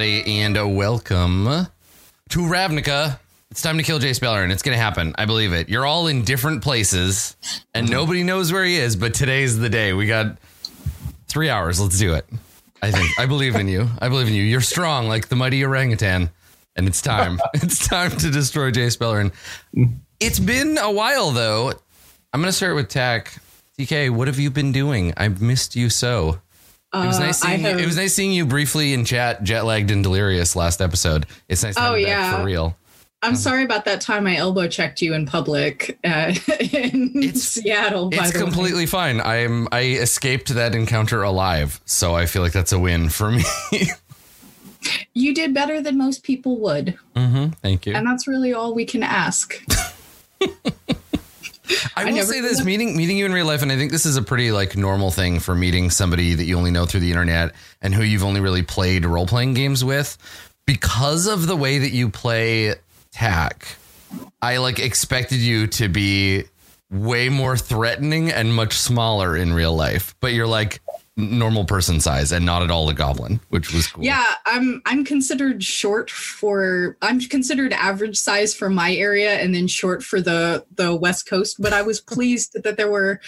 Everybody, and uh, welcome to Ravnica. It's time to kill Jace Beleren. It's going to happen. I believe it. You're all in different places, and nobody knows where he is, but today's the day. We got three hours. Let's do it. I think. I believe in you. I believe in you. You're strong like the mighty orangutan, and it's time. it's time to destroy Jace Beleren. It's been a while, though. I'm going to start with Tack. TK, what have you been doing? I've missed you so. It was Uh, nice seeing have- you. It was nice seeing you briefly in chat, jet lagged and delirious last episode. It's nice Oh, yeah. for real. I'm sorry about that time I elbow checked you in public uh, in It's- Seattle. By It's the way. completely fine. I am I escaped that encounter alive, so I feel like that's a win for me. You did better than most people would, hmm Thank you. and that's really all we can ask. I I will say this: meeting meeting you in real life, and I think this is a pretty like normal thing for meeting somebody that you only know through the internet and who you've only really played role playing games with, because of the way that you play Tack. I like expected you to be way more threatening and much smaller in real life, but you're like normal person size and not at all a goblin, which was cool. Yeah, I'm I'm considered short for I'm considered average size for my area, and then short for the the West Coast. But I was pleased that there were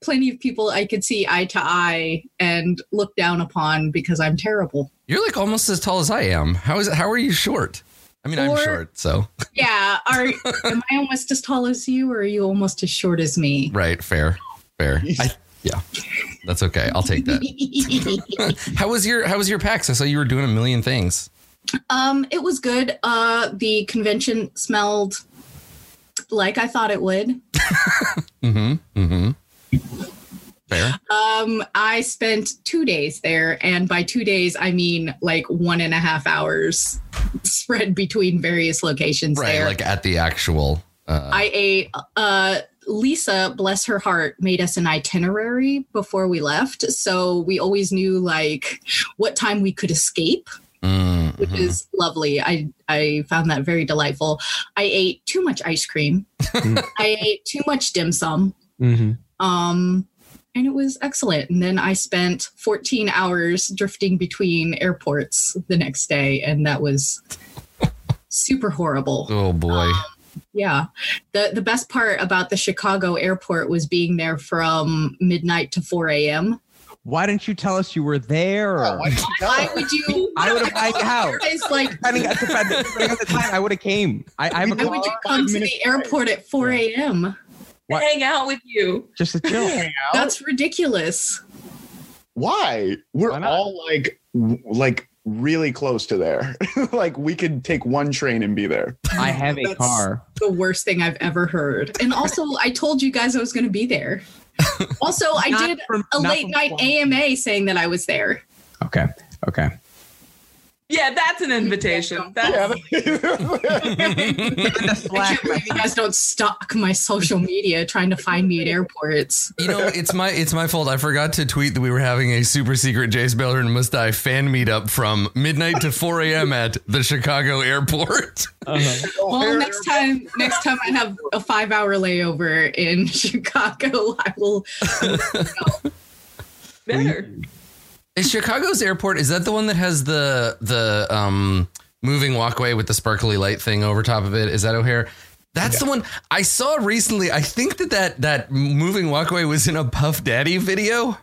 plenty of people I could see eye to eye and look down upon because I'm terrible. You're like almost as tall as I am. How is it? How are you short? I mean, I'm short, so Yeah, are am I almost as tall as you, or are you almost as short as me? right, fair, fair. I, yeah, that's okay. I'll take that. How was your How was your PAX? I saw you were doing a million things. um, it was good. Uh, the convention smelled like I thought it would. Mm-hmm. Mm-hmm. Fair. Um, I spent two days there, and by two days, I mean like one and a half hours spread between various locations Right, there. like at the actual. Uh, I ate. Uh, Lisa, bless her heart, made us an itinerary before we left, so we always knew like what time we could escape. mm, which is lovely. I I found that very delightful. I ate too much ice cream. I ate too much dim sum. Mm-hmm. Um and it was excellent. And then I spent 14 hours drifting between airports the next day and that was super horrible. Oh boy. Yeah. The the best part about the Chicago airport was being there from midnight to 4 a.m. Why didn't you tell us you were there? Oh, why didn't you tell Why would you I would have liked out. It's like Depending at the, depending at the time, I would have came. I, I'm a why would you come to the airport at 4 a.m.? What? hang out with you. just to chill. That's ridiculous. Why? We're Why all like, like really close to there. like we could take one train and be there. I have a That's- car. the worst thing I've ever heard. And also, I told you guys I was going to be there. Also, I did from- a late night AMA saying that I was there. Okay. Okay. Yeah, that's an invitation. That's, I can't believe you guys don't stalk my social media trying to find me at airports. You know, it's my it's my fault. I forgot to tweet that we were having a super secret Jace Beleren Must Die fan meetup from midnight to 4 a.m. at the Chicago airport. Well, next time, next time I have a five-hour layover in Chicago, I will. better. Is Chicago's airport is that the one that has the the um moving walkway with the sparkly light thing over top of it? Is that O'Hare? That's the one I saw recently. I think that that that moving walkway was in a Puff Daddy video.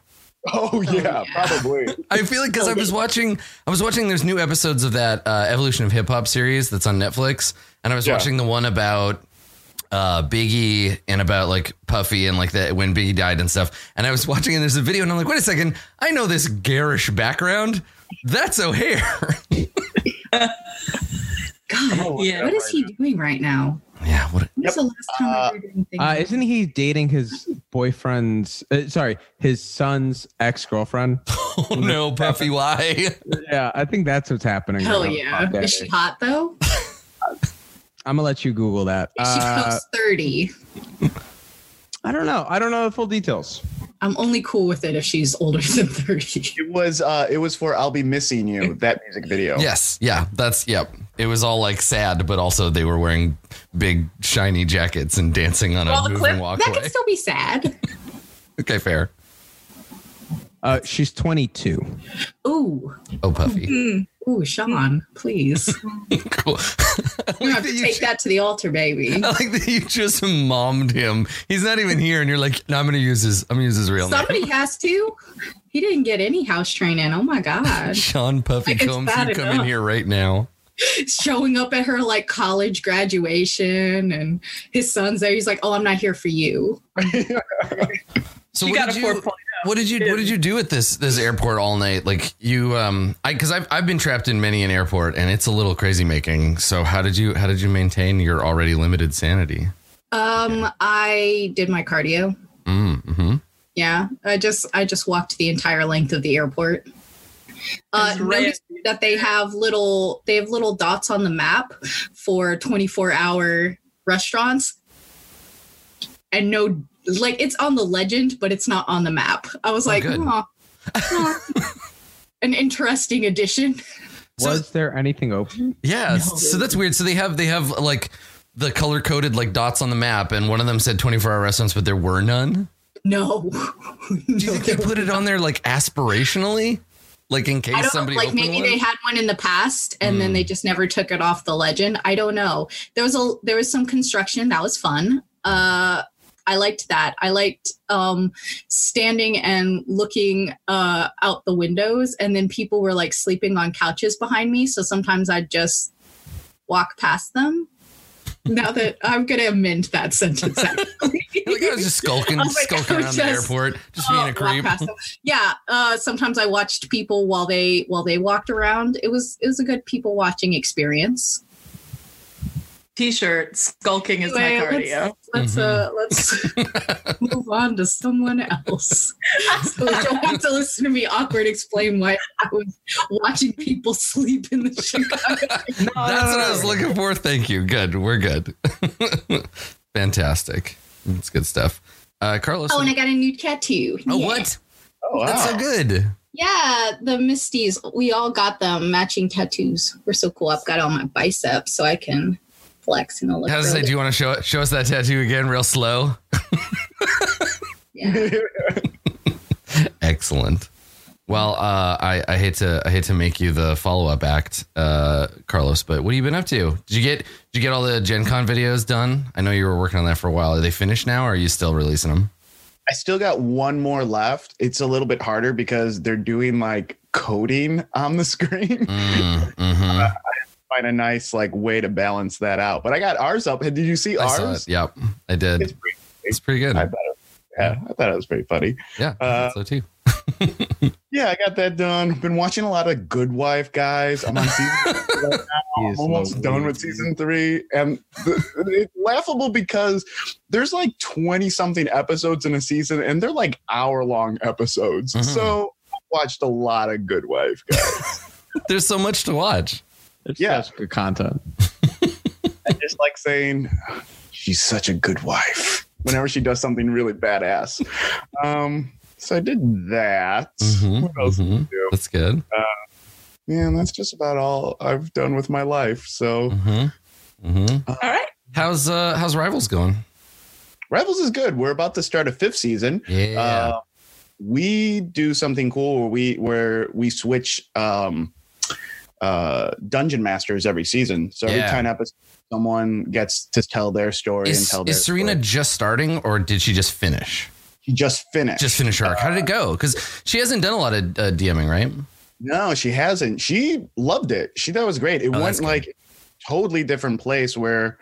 oh yeah, yeah. probably. I feel like because I was watching, I was watching. There's new episodes of that uh, Evolution of Hip Hop series that's on Netflix, and I was Yeah. watching the one about uh, Biggie and about like Puffy and like that when Biggie died and stuff. And I was watching, and there's a video, and I'm like, wait a second, I know this garish background. That's O'Hare. God, Yeah. what is he doing right now? yeah. What? When's the last time I Uh, heard? Uh, isn't he dating his boyfriend's? Uh, sorry, his son's ex girlfriend. Oh no, Puffy. Why? yeah, I think that's what's happening. Hell yeah! Is she hot though? I'm gonna let you Google that. she Uh, close thirty? I don't know. I don't know the full details. I'm only cool with it if she's older than 30. It was uh it was for I'll be missing you, that music video. Yes. Yeah. That's yep. It was all like sad, but also they were wearing big shiny jackets and dancing on Well, a moving clip- That walkway. can still be sad. Okay, fair. Uh, she's 22. Ooh. Oh, Puffy. Ooh, Sean, please. cool. You like have that to take that to the altar, baby. I like that you just mommed him. He's not even here, and you're like, "No, I'm gonna use his. I'm gonna use his real Somebody name." has to. He didn't get any house training. Oh my god. Sean Puffy Like, Combs, you come in here right now. Showing up at her like college graduation and his son's there. He's like, Oh, I'm not here for you. So She what got did a you? 4.0. What did you? What did you do at this this airport all night? Like you, um, I because I've I've been trapped in many an airport, and it's a little crazy making. So how did you how did you maintain your already limited sanity? Um, I did my cardio. Mm-hmm. Yeah. I just I just walked the entire length of the airport. Uh notice that they have little they have little dots on the map for 24 hour restaurants. And no like it's on the legend, but it's not on the map. I was Oh, like, good. "Aw, aw." an interesting addition. So- Was there anything open? Yeah, No. so that's weird. So they have they have like the color coded like dots on the map, and one of them said 24 hour restaurants, but there were none. No. Do you think they put it on there like aspirationally, like in I case don't somebody like maybe one? they had one in the past and then Hmm. they just never took it off the legend. I don't know. There was a there was some construction that was fun. Uh I liked that. I liked um standing and looking uh out the windows and then people were like sleeping on couches behind me, so sometimes I'd just walk past them. Now that I'm gonna amend that sentence. actually. like I was just skulking, was like, skulking I was around the airport, just Oh, being a creep. Yeah. Uh, sometimes I watched people while they while they walked around. It was it was a good people watching experience. T-shirt. Skulking is Anyway, my cardio. Let's uh Mm-hmm. let's move on to someone else. So you don't have to listen to me awkward explain why I was watching people sleep in the Chicago. That's what I was looking for. Thank you. Good. We're good. Fantastic. That's good stuff. Uh, Carlos. Oh, and I got a new tattoo. oh, Yeah. what? Oh, wow. That's so good. Yeah, the Misties. We all got them matching tattoos. We're so cool. I've got it on my biceps so I can flex and it'll look How does it say? Do you want to show show us that tattoo again, real slow? Yeah. Excellent. Well, uh, I, I hate to I hate to make you the follow up act, uh, Carlos, but what have you been up to? Did you get did you get all the Gen Con videos done? I know you were working on that for a while. Are they finished now, or are you still releasing them? I still got one more left. It's a little bit harder because they're doing like coding on the screen. Mm, mhm. Find a nice like way to balance that out. But I got ours up. Did you see I ours? Yep, I did. It's pretty, It's pretty good. I thought it, yeah, I thought it was pretty funny. Yeah, Uh, so too. Yeah, I got that done. Been watching a lot of Good Wife, guys. I'm on season right now. I'm almost done with season three, and the, it's laughable because there's like 20 something episodes in a season, and they're like hour long episodes. Mhm. So I watched a lot of Good Wife, guys. There's so much to watch. It's Yeah. such good content. I just like saying she's such a good wife whenever she does something really badass. Um, so I did that. Mhm, What else did I mhm. do? That's good. Yeah, and that's just about all I've done with my life. So mm-hmm. hmm All right. How's uh how's Rivals going? Rivals is good. We're about to start a fifth season. Yeah. Uh, we do something cool where we where we switch um, uh, dungeon masters every season. So every Yeah. ten episodes, someone gets to tell their story and is tell their is Serena story. just starting, or did she just finish? She just finished. Just finished her arc. How did it go? Because she hasn't done a lot of uh, DMing, right? No, she hasn't. She loved it. She thought it was great. It Oh, went like totally different place where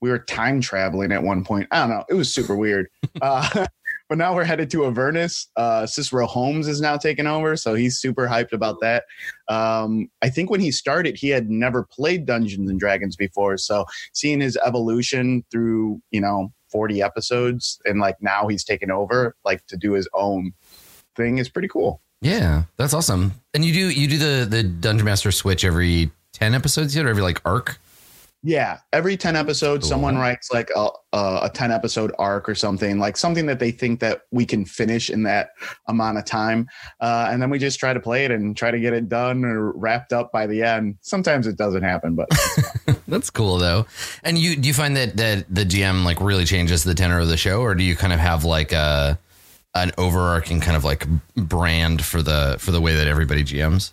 we were time traveling at one point. I don't know. It was super weird. Uh, but now we're headed to Avernus. Uh, Cicero Holmes is now taking over, so he's super hyped about that. Um, I think when he started, he had never played Dungeons and Dragons before, so seeing his evolution through you know 40 episodes and like now he's taken over like to do his own thing is pretty cool. Yeah, that's awesome. And you do you do the the Dungeon Master switch every ten episodes yet, or every like arc? Yeah, every 10 episodes, Cool. someone writes like a, a, 10 episode arc or something, like something that they think that we can finish in that amount of time. Uh, and then we just try to play it and try to get it done or wrapped up by the end. Sometimes it doesn't happen, but That's cool though. And you do you find that that the GM like really changes the tenor of the show, or do you kind of have like a an overarching kind of like brand for the for the way that everybody GMs?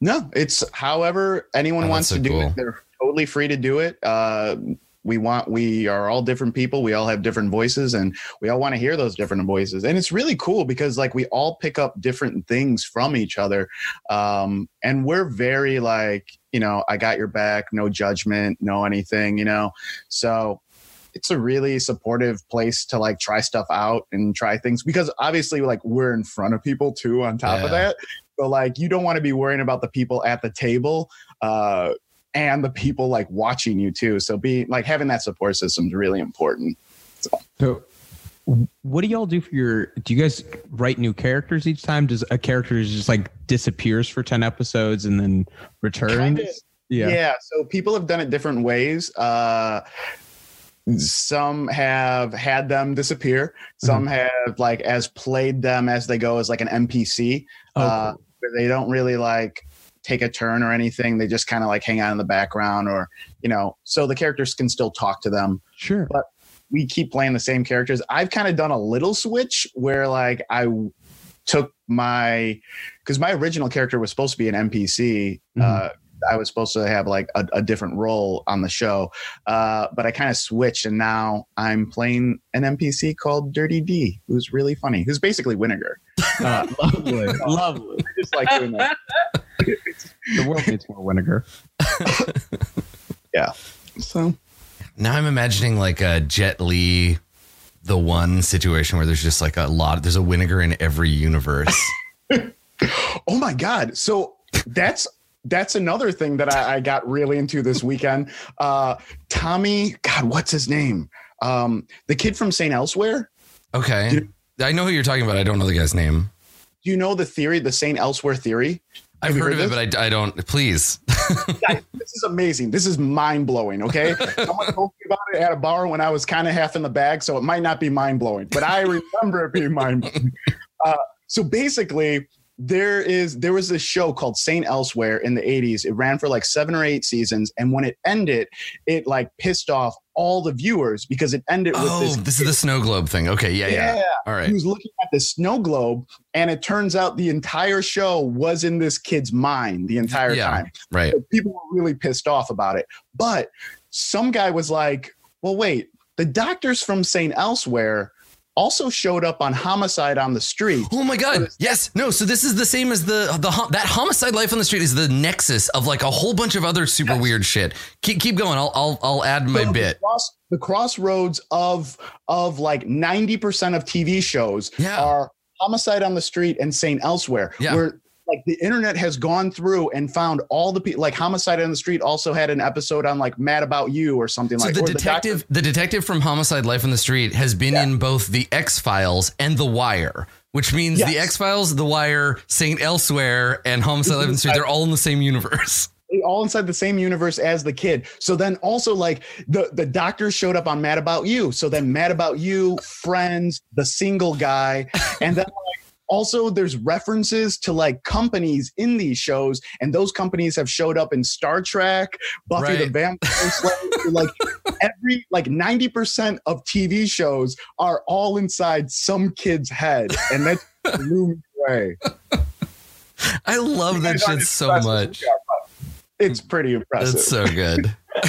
No, it's however anyone Oh, wants that's to so do cool. it. They're totally free to do it. Uh, we want we are all different people. We all have different voices, and we all want to hear those different voices. And it's really cool because like we all pick up different things from each other, um, and we're very like you know I got your back, no judgment, no anything, you know. So it's a really supportive place to like try stuff out and try things because obviously like we're in front of people too on top of that but like you don't want to be worrying about the people at the table uh and the people like watching you too so being like having that support system is really important So, what do y'all do for your? Do you guys write new characters each time? Does a character just like disappears for ten episodes and then returns? Kinda. Yeah. yeah so people have done it different ways uh some have had them disappear some have like as played them as they go as like an npc Oh, uh, cool. they don't really like take a turn or anything. They just kind of like hang out in the background or, you know, so the characters can still talk to them. Sure. But we keep playing the same characters. I've kind of done a little switch where like I took my, because my original character was supposed to be an NPC. Uh, I was supposed to have like a, a different role on the show, uh, but I kind of switched, and now I'm playing an NPC called Dirty D, who's really funny, who's basically Vinegar. Uh, lovely. lovely. I just like doing that. The world needs more vinegar. Yeah. So Now I'm imagining like a Jet Li, the one situation where there's just like a lot. There's a vinegar in every universe. Oh my god! So that's that's another thing that I, I got really into this weekend. Uh, Tommy, God, what's his name? Um, the kid from Saint Elsewhere. Okay, I know who you're talking about. I don't know the guy's name. Do you know the theory, the Saint Elsewhere theory? I've heard, heard of it, but I, I don't. Please. Guys, this is amazing. This is mind blowing. Okay, someone told me about it at a bar when I was kind of half in the bag, so it might not be mind blowing, but I remember it being mind blowing. Uh, so basically, there is there was this show called Saint Elsewhere in the 80s. It ran for like seven or eight seasons, and when it ended, it like pissed off all the viewers because it ended with this. Oh, this. this is the snow globe thing. Okay, yeah, yeah. All He was looking at the snow globe, and it turns out the entire show was in this kid's mind the entire Yeah. time. Right. So people were really pissed off about it. But some guy was like, well, wait, the doctors from St. Elsewhere also showed up on Homicide on the Street. Oh my god! Yes, no. So this is the same as the the that homicide life on the street is the nexus of like a whole bunch of other super weird shit. Keep keep going. I'll I'll I'll add my So bit. The, cross, the crossroads of of like 90% of TV shows Yeah. are Homicide on the Street and St. Elsewhere. Yeah. Where like the internet has gone through and found all the people like Homicide on the Street also had an episode on like Mad About You or something So like the detective, the, detective from Homicide: Life on the Street, has been in both the X Files and The Wire, which means the X Files, The Wire, Saint Elsewhere, and Homicide: Life on the Street. They're all in the same universe. all inside the same universe as the kid. So then also like the the doctor showed up on Mad About You. So then Mad About You, Friends, the single guy, and then like also there's references to like companies in these shows, and those companies have showed up in Star Trek, Buffy the Vampire Slayer, like every like 90% of TV shows are all inside some kid's head. And that blew me away. I love that shit so much. It's pretty impressive. That's so good.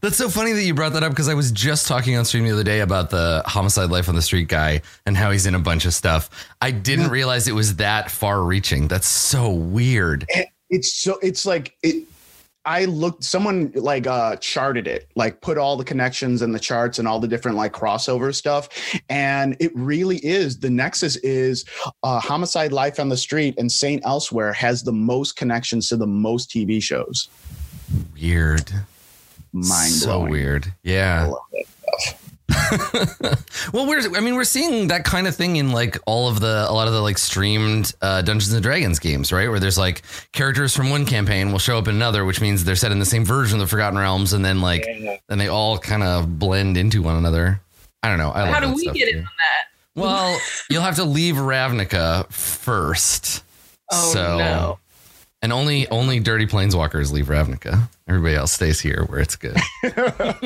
That's so funny that you brought that up because I was just talking on stream the other day about the homicide life on the street guy and how he's in a bunch of stuff. I didn't realize it was that far reaching. That's so weird. it's so it's like it i looked someone like uh charted it like put all the connections and the charts and all the different like crossover stuff and it really is the nexus is uh homicide life on the street and saint elsewhere has the most connections to the most tv shows Weird. mind so blowing weird. I Yeah. love it. well, we're I mean we're seeing that kind of thing in like all of the a lot of the like streamed uh, Dungeons and Dragons games, right? Where there's like characters from one campaign will show up in another, which means they're set in the same version of the Forgotten Realms, and then like then they all kind of blend into one another. I don't know. I How do we get in on that? Well, you'll have to leave Ravnica first. Oh so no. And only only dirty planeswalkers leave Ravnica. Everybody else stays here where it's good.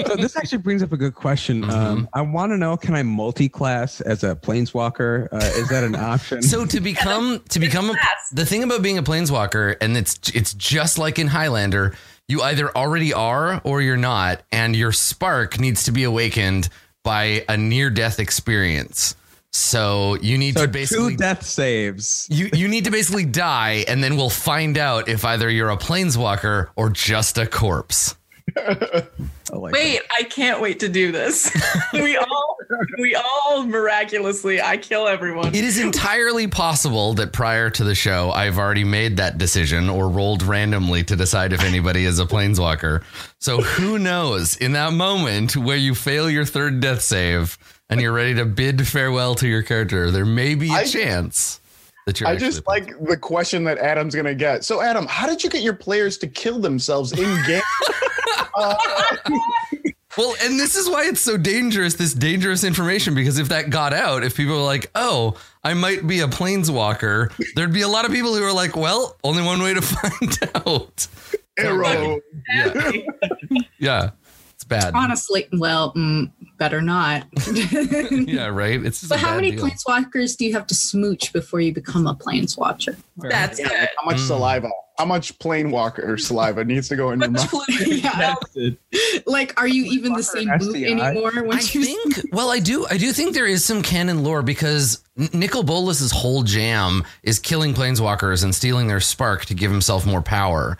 So this actually brings up a good question. Mm-hmm. Um, I want to know: Can I multi-class as a planeswalker? Uh, is that an option? So to become to become a, the thing about being a planeswalker, and it's it's just like in Highlander, you either already are or you're not, and your spark needs to be awakened by a near death experience. So you need So to basically two death saves. you you need to basically die, and then we'll find out if either you're a planeswalker or just a corpse. I like Wait, I can't wait to do this. we all, we all miraculously, I kill everyone. It is entirely possible that prior to the show, I've already made that decision or rolled randomly to decide if anybody is a planeswalker. So who knows? In that moment where you fail your third death save and you're ready to bid farewell to your character, there may be a I- chance that you're. I just a like the question that Adam's gonna get. So, Adam, how did you get your players to kill themselves in game? uh, Well, and this is why it's so dangerous, this dangerous information, because if that got out, if people were like, oh, I might be a planeswalker, there'd be a lot of people who are like, well, only one way to find out. arrow. Yeah. Yeah. It's bad. Honestly, well, mm, better not. Yeah, right. It's just But a how bad many deal. planeswalkers do you have to smooch before you become a planeswatcher? That's Yeah, good. how much Mm. saliva? How much plain walker saliva needs to go in your mouth? Yeah. Like, are you even the same and boot STI? anymore? I you think. Well, I do. I do think there is some canon lore because Nicol Bolas's whole jam is killing planeswalkers and stealing their spark to give himself more power,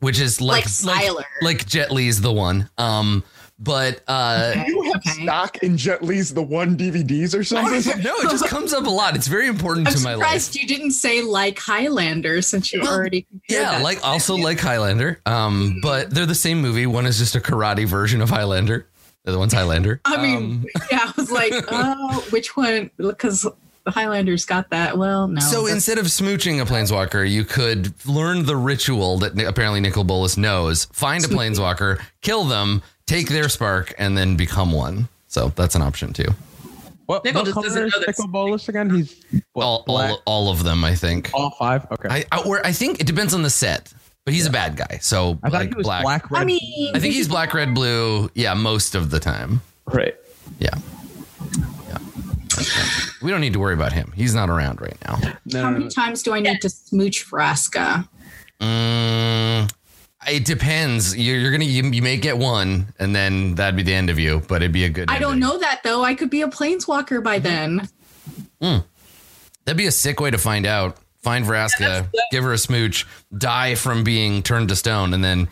which is like Like like, Sylar. like Jet Li's the one. Um, but uh, Okay, You have okay. stock in Jet Li's The One DVDs or something? no, it just comes up a lot. It's very important I'm to my life. surprised you didn't say like Highlander since you Well, already Yeah, that like also them. like Highlander. Um, but they're the same movie. One is just a karate version of Highlander. The other one's Highlander. I mean, Um, yeah, I was like, oh, which one? Because the Highlanders got that. Well, no. So that's- instead of smooching a planeswalker, you could learn the ritual that apparently Nicol Bolas knows. Find a planeswalker, kill them, take their spark, and then become one. So that's an option too. What, Nicol what just color doesn't is. Nicol Bolas again? He's what, All, all, all of them, I think. All five. Okay. I, I, or I think it depends on the set, but he's a bad guy. So I thought like he was black. black. red. I mean, I think he's black, red, blue. Yeah, most of the time. right. Yeah. Yeah. We don't need to worry about him. He's not around right now. No, how no, many no. times do I need to smooch Vraska? Mm, it depends. You're, you're gonna you, you may get one, and then that'd be the end of you. But it'd be a good. I don't know that though. I could be a planeswalker by then. That'd be a sick way to find out. Find Vraska, give her a smooch, die from being turned to stone, and then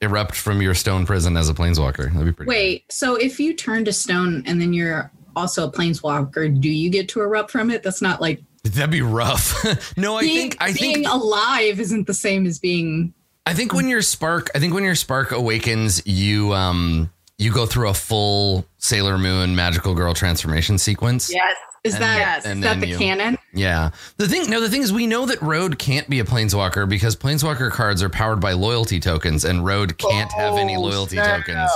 erupt from your stone prison as a planeswalker. That'd be pretty. Wait, so if you turn to stone and then you're also a planeswalker, do you get to erupt from it? That's not like That'd be rough. no, I being, think I being think alive isn't the same as being. I think when your spark, I think when your spark awakens, you um you go through a full Sailor Moon magical girl transformation sequence. Yes. Is And- that Yes. is that the you- canon? Yeah. The thing, no, the thing is, we know that Road can't be a planeswalker because planeswalker cards are powered by loyalty tokens, and Road can't have any Oh, loyalty snap. tokens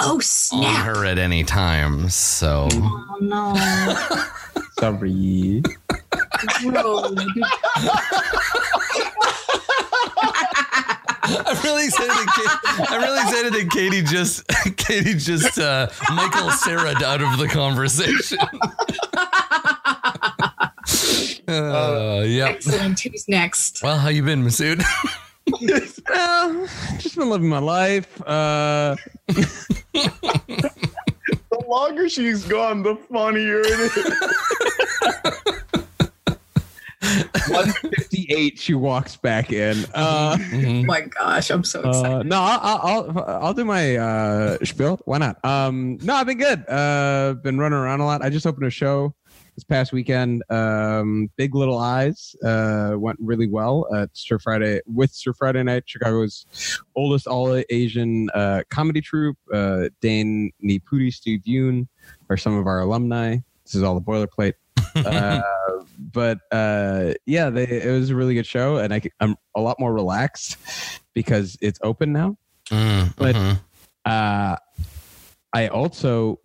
Oh on snap! her at any time. So Oh no! Sorry. I'm really excited. That Katie, I'm really excited that Katie just Katie just uh, Michael Sarah out of the conversation. Uh, yep. Excellent. Who's next? Well, how you been, Masood? well, just been living my life. Uh, The longer she's gone, the funnier it is. 158. She walks back in. Uh, Mhm. Oh my gosh, I'm so excited. Uh, no, I'll, I'll I'll I'll do my uh, spiel. Why not? Um, no, I've been good. Uh, been running around a lot. I just opened a show this past weekend. Um, Big Little Eyes uh, went really well at Stir Friday with Stir Friday Night, Chicago's oldest all Asian uh, comedy troupe. Uh, Danny Pudi, Steve Yeun are some of our alumni. This is all the boilerplate. uh, but uh, yeah, they, it was a really good show, and I, am a lot more relaxed because it's open now. Mm, But- mhm. Uh, I also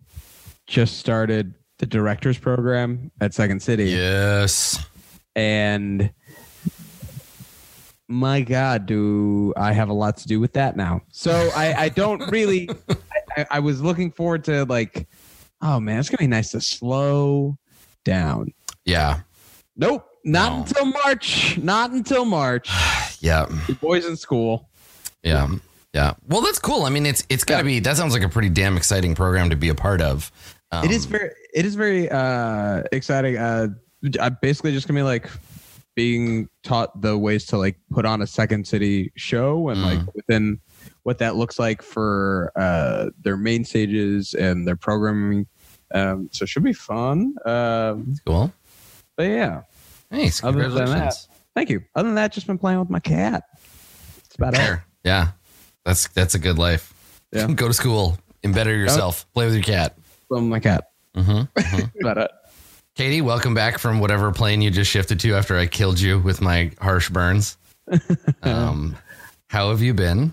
just started the director's program at Second City, Yes. and my God, do I have a lot to do with that now? So I, I don't really. I, I was looking forward to like, oh man, it's gonna be nice to slow down. Yeah. Nope, not No. until March. Not until March. Yeah. The boys in school. Yeah. Yeah. Well, that's cool. I mean, it's it's got to be. That sounds like a pretty damn exciting program to be a part of. Um, it is very it is very uh exciting uh i'm basically just gonna be like being taught the ways to like put on a second city show and like within what that looks like for uh their main stages and their programming um so it should be fun um cool. but yeah Nice. Other than that- thank you other than that just been playing with my cat it's about it Yeah. That's that's a good life. Yeah. Go to school. Embetter yourself. Play with your cat. From my cat hmm That's about it Katie, welcome back from whatever plane you just shifted to after I killed you with my harsh burns. Um, how have you been?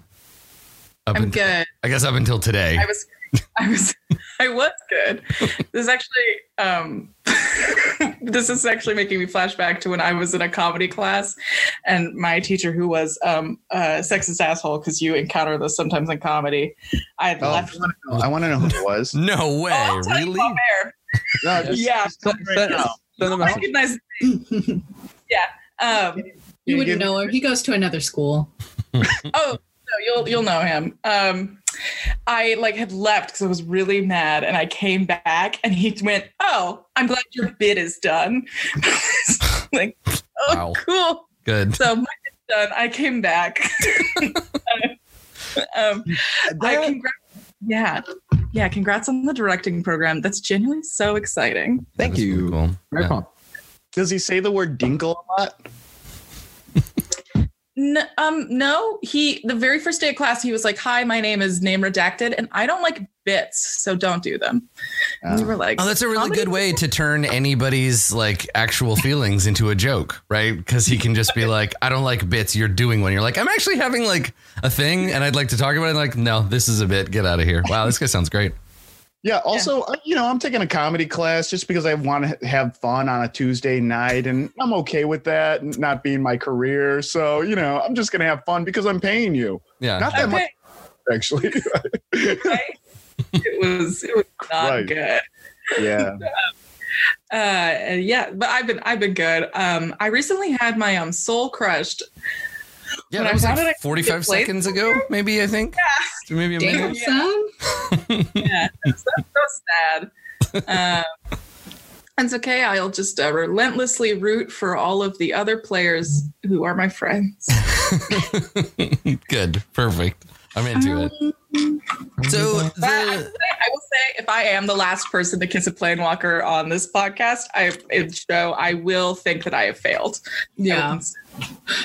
Up I'm until- good. I guess up until today. I was, I was, I was good. This is actually, um, this is actually making me flashback to when I was in a comedy class, and my teacher, who was um, a sexist asshole, because you encounter this sometimes in comedy, I had Oh, left. I want to know who it was. no way, Oh, I'll tell really? off. No, just- Yeah, just tell right Send- send a message. recognize. yeah. Um, you you wouldn't know him. He goes to another school. oh no, you'll you'll know him. Um, I like had left because I was really mad, and I came back, and he went, "Oh, I'm glad your bid is done." like, oh, Wow. cool. Good. So my bit's done. I came back. um, I congrats. Yeah, yeah. Congrats on the directing program. That's genuinely so exciting. thank That's you really Cool. Yeah. Does he say the word dinkle a lot? No, um, no. He the very first day of class, he was like, "Hi, my name is name redacted, and I don't like bits, so don't do them." And we were like, Oh, that's a really good way to turn anybody's like actual feelings into a joke, right? Because he can just be like, "I don't like bits. You're doing one." You're like, "I'm actually having like a thing, and I'd like to talk about it." like, no, this is a bit. Get out of here. Wow, this guy sounds great. Yeah. Also, uh, you know, I'm taking a comedy class just because I want to have fun on a Tuesday night, and I'm okay with that not being my career. So, you know, I'm just gonna have fun because I'm paying you. Yeah. Not that much, actually. okay. it was it was not Right. good. yeah. Uh, yeah, but I've been I've been good. Um, I recently had my um soul crushed. Yeah, When that I was found like it, 45 couldn't seconds ago, maybe, I think. Yeah. Maybe a Damn, minute. son. Yeah, that's, that's so sad. Um, it's okay. I'll just uh, relentlessly root for all of the other players who are my friends. Good. Perfect. I'm into it. So But I, will say, I will say, if I am the last person to kiss a plane walker on this podcast, I in show I will think that I have failed. Yeah.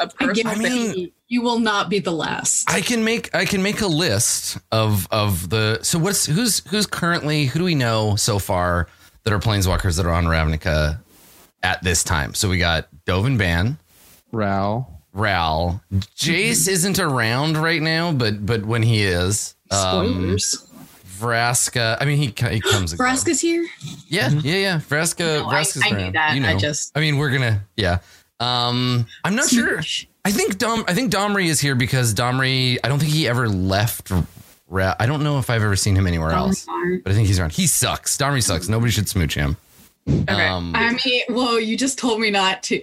A I person. guarantee you, you will not be the last. I can make I can make a list of of the so what's who's who's currently who do we know so far that are planeswalkers that are on Ravnica at this time? So we got Dovin Baan, Ral. Ral, Jace isn't around right now, but but when he is, um, Spoilers. Vraska. I mean, he he comes. and. Vraska's here. Yeah, yeah, yeah. Vraska. No, I- Vraska's I knew around. that. You know. I just- I mean, we're gonna. Yeah. Um, I'm not sure. I think Dom. I think Domri is here because Domri. I don't think he ever left. Ra- I don't know if I've ever seen him anywhere else, but I think he's around. He sucks. Domri sucks. Nobody should smooch him. Okay. Um, I mean, whoa, you just told me not to.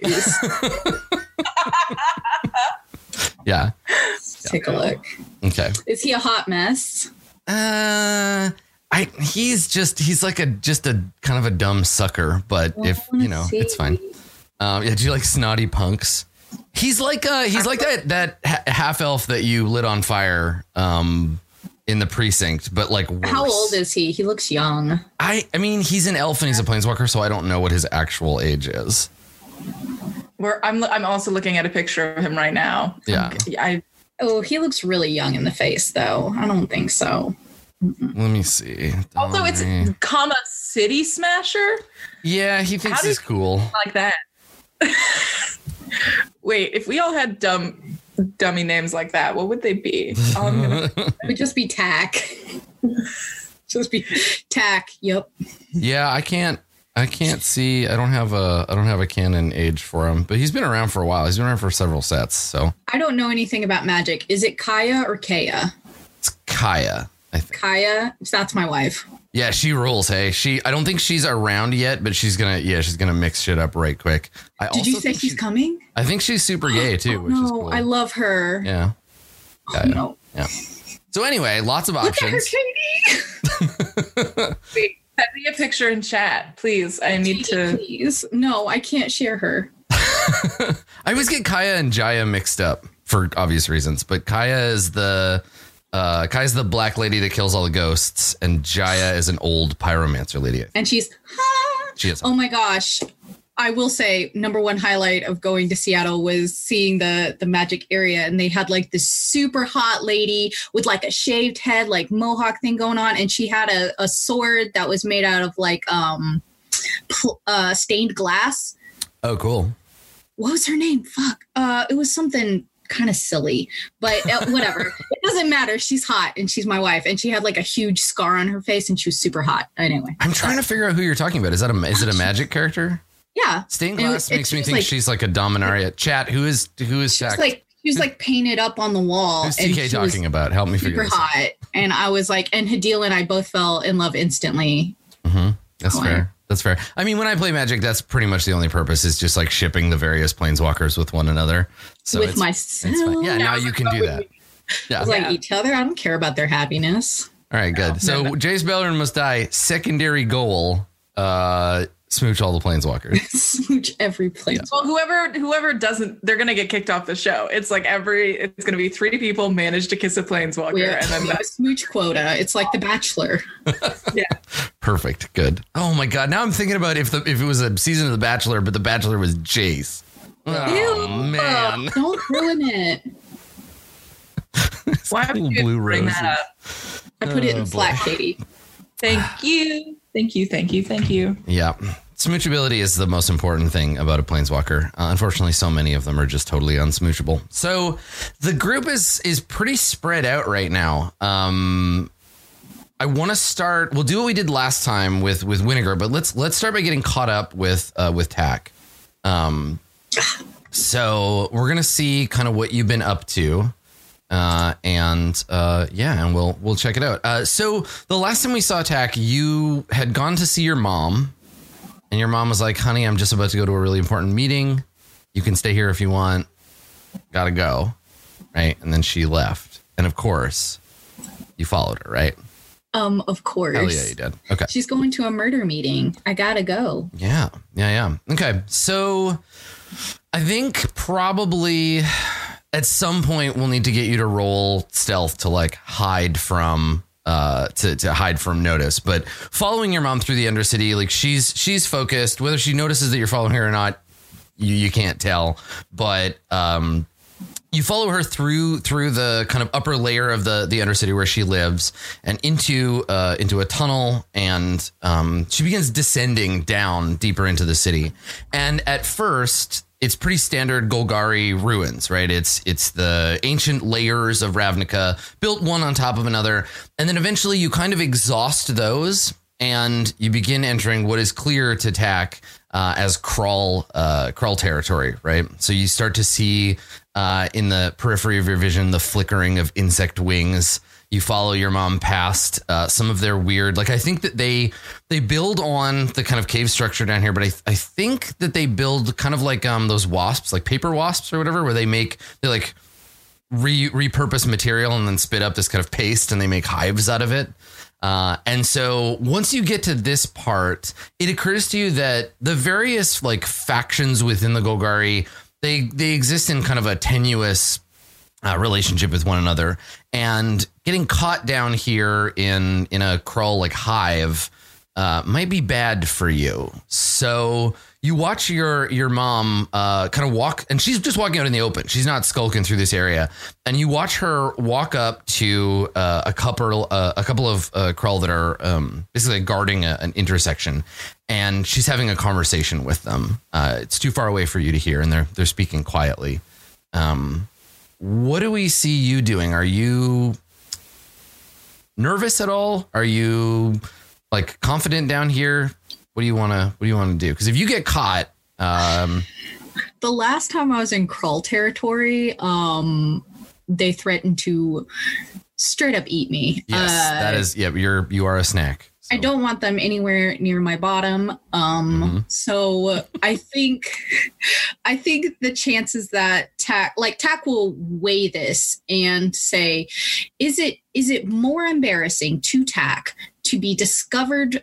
yeah. Take a look. Okay. Is he a hot mess? Uh, I. He's just. He's like a just a kind of a dumb sucker. But Well, if you know, see. it's fine. Um, yeah. Do you like snotty punks? He's like uh he's like that that ha- half elf that you lit on fire um in the precinct, but like worse. How old is he? He looks young. I I mean he's an elf and he's a planeswalker, so I don't know what his actual age is. Where I'm, I'm also looking at a picture of him right now. Yeah. I Oh, he looks really young in the face, though. I don't think so. Let me see. also it's Domri. comma city smasher yeah, he thinks How he's cool. like that. Wait, if we all had dumb dummy names like that, what would they be? Oh, It would just be tack. just be tack. Yep. yeah, I can't. I can't see. I don't have a. I don't have a canon age for him, but he's been around for a while. He's been around for several sets. So I don't know anything about magic. Is it Kaya or Kaya? it's Kaya. I think. Kaya, that's my wife. Yeah, she rules. Hey, she. I don't think she's around yet, but she's gonna. Yeah, she's gonna mix shit up right quick. I Did you say think she's she- coming? I think she's super gay too, Oh, which is no, cool. I love her. yeah. Oh, Yeah, yeah. So anyway, lots of Look at her, options. Katie. Wait, send me a picture in chat, please. I need to. Please. No, I can't share her. I always get Kaya and Jaya mixed up for obvious reasons, but Kaya is the uh Kaya's the black lady that kills all the ghosts, and Jaya is an old pyromancer lady. And she's, "Ah." She is. oh my gosh. I will say, number one highlight of going to Seattle was seeing the the magic area, and they had like this super hot lady with like a shaved head, like mohawk thing going on, and she had a, a sword that was made out of like um pl- uh stained glass. Oh, cool. What was her name? Fuck. Uh, it was something kind of silly, but uh, whatever. it doesn't matter. She's hot, and she's my wife, and she had like a huge scar on her face, and she was super hot. Anyway, I'm trying to figure out who you're talking about. Is that a is it a magic character? yeah. Stained glass it makes me think like- she's like a dominaria. Chat, who is who is She was Shaq? like she was like painted up on the wall. Who's TK talking about? Help me figure Super this out. hot, and I was like, and Hadil and I both fell in love instantly. hmm That's Oh, fair. That's fair. I mean, when I play Magic, that's pretty much the only purpose is just like shipping the various planeswalkers with one another. So with it's, myself. it's. Yeah, now you can do that. Yeah. like Yeah. each other. I don't care about their happiness. All right, good. So no. Jace Beleren must die. Secondary goal: uh, smooch all the planeswalkers. Smooch every place. Well, whoever whoever doesn't, they're gonna get kicked off the show. It's like every. It's gonna be three people manage to kiss a planeswalker, We have, and then we have a smooch quota. It's like The Bachelor. Yeah. Perfect. Good. Oh my god. Now I'm thinking about if the if it was a season of The Bachelor, but The Bachelor was Jace. Oh Ew. man. Don't ruin it. why would you blue bring roses. that up? I put it Oh, in boy. Slack, Katie. Thank you, thank you, thank you, thank you. Yeah. Smoochability is the most important thing about a planeswalker. Uh, unfortunately, so many of them are just totally unsmoochable. So the group is is pretty spread out right now. Um, I want to start. We'll do what we did last time with with Vinegar, but let's let's start by getting caught up with uh, with Tack. Um, so we're gonna see kind of what you've been up to. Uh, and uh, yeah, and we'll we'll check it out. Uh, so the last time we saw Tack, you had gone to see your mom, and your mom was like, "Honey, I'm just about to go to a really important meeting. You can stay here if you want. Gotta go." Right, and then she left, and of course, you followed her. Right? Um, of course. Hell yeah, you did. Okay. She's going to a murder meeting. I gotta go. Yeah, yeah, yeah. Okay, so I think probably at some point we'll need to get you to roll stealth to like hide from uh to, to hide from notice. But following your mom through the undercity like she's she's focused. Whether she notices that you're following her or not you, you can't tell. But um you follow her through through the kind of upper layer of the the undercity where she lives and into uh, into a tunnel and um, she begins descending down deeper into the city and at first it's pretty standard Golgari ruins, right? It's it's the ancient layers of Ravnica built one on top of another, and then eventually you kind of exhaust those, and you begin entering what is clear to Tack uh, as crawl uh, crawl territory, right? So you start to see uh, in the periphery of your vision the flickering of insect wings. You follow your mom past uh, some of their weird, like I think that they they build on the kind of cave structure down here, but I I think that they build kind of like um those wasps, like paper wasps or whatever, where they make they like re repurpose material and then spit up this kind of paste and they make hives out of it. Uh, and so once you get to this part, it occurs to you that the various like factions within the Golgari, they they exist in kind of a tenuous uh, relationship with one another, and getting caught down here in in a crawl like hive uh, might be bad for you. So you watch your your mom uh, kind of walk, and she's just walking out in the open. She's not skulking through this area, and you watch her walk up to uh, a couple uh, a couple of uh, crawl that are um, basically guarding a, an intersection, and she's having a conversation with them. Uh, it's too far away for you to hear, and they're they're speaking quietly. Um, what do we see you doing? Are you nervous at all? Are you like confident down here? What do you want to What do you want to do? Because if you get caught, um, The last time I was in crawl territory, um, they threatened to straight up eat me. yes, Uh, that is. Yeah, you're you are a snack. I don't want them anywhere near my bottom. Um, so I think, I think the chances that Tack, like Tack, will weigh this and say, is it is it more embarrassing to Tack to be discovered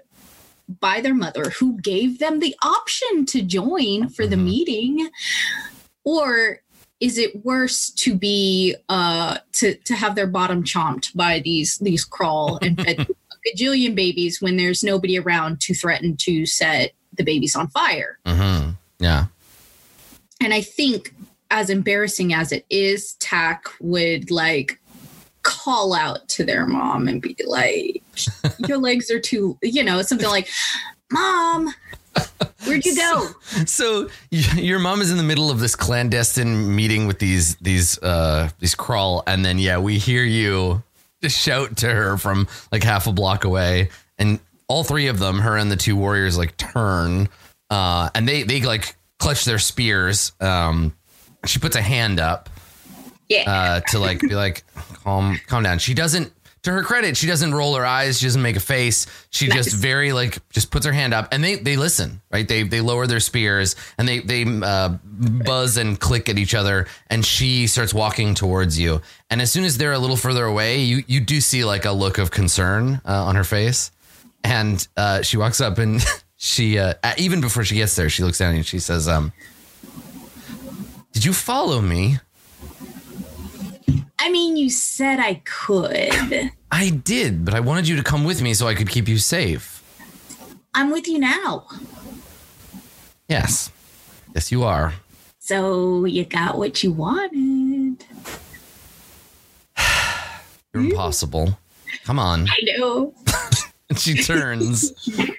by their mother, who gave them the option to join for the Mhm. meeting, or is it worse to be uh to to have their bottom chomped by these these Kraul and fed gajillion babies when there's nobody around to threaten to set the babies on fire. Mhm. Yeah. And I think, as embarrassing as it is, Tack would like call out to their mom and be like, Your legs are too, you know, something like, Mom, where'd you go? So y- your mom is in the middle of this clandestine meeting with these these uh these Kraul, and then yeah, we hear you shout to her from like half a block away, and all three of them, her and the two warriors, like turn, uh, and they they like clutch their spears. Um, she puts a hand up Yeah. uh, to like be like calm calm down. She doesn't to her credit, she doesn't roll her eyes, she doesn't make a face. She Nice. just very like just puts her hand up and they they listen, right? They they lower their spears and they they uh, buzz and click at each other and she starts walking towards you. And as soon as they're a little further away, you you do see like a look of concern uh, on her face. And uh, she walks up and she uh, even before she gets there, she looks down and she says um did you follow me? I mean, you said I could. I did, but I wanted you to come with me so I could keep you safe. I'm with you now. Yes. Yes, you are. So you got what you wanted. You're impossible. Come on. I know. And she turns.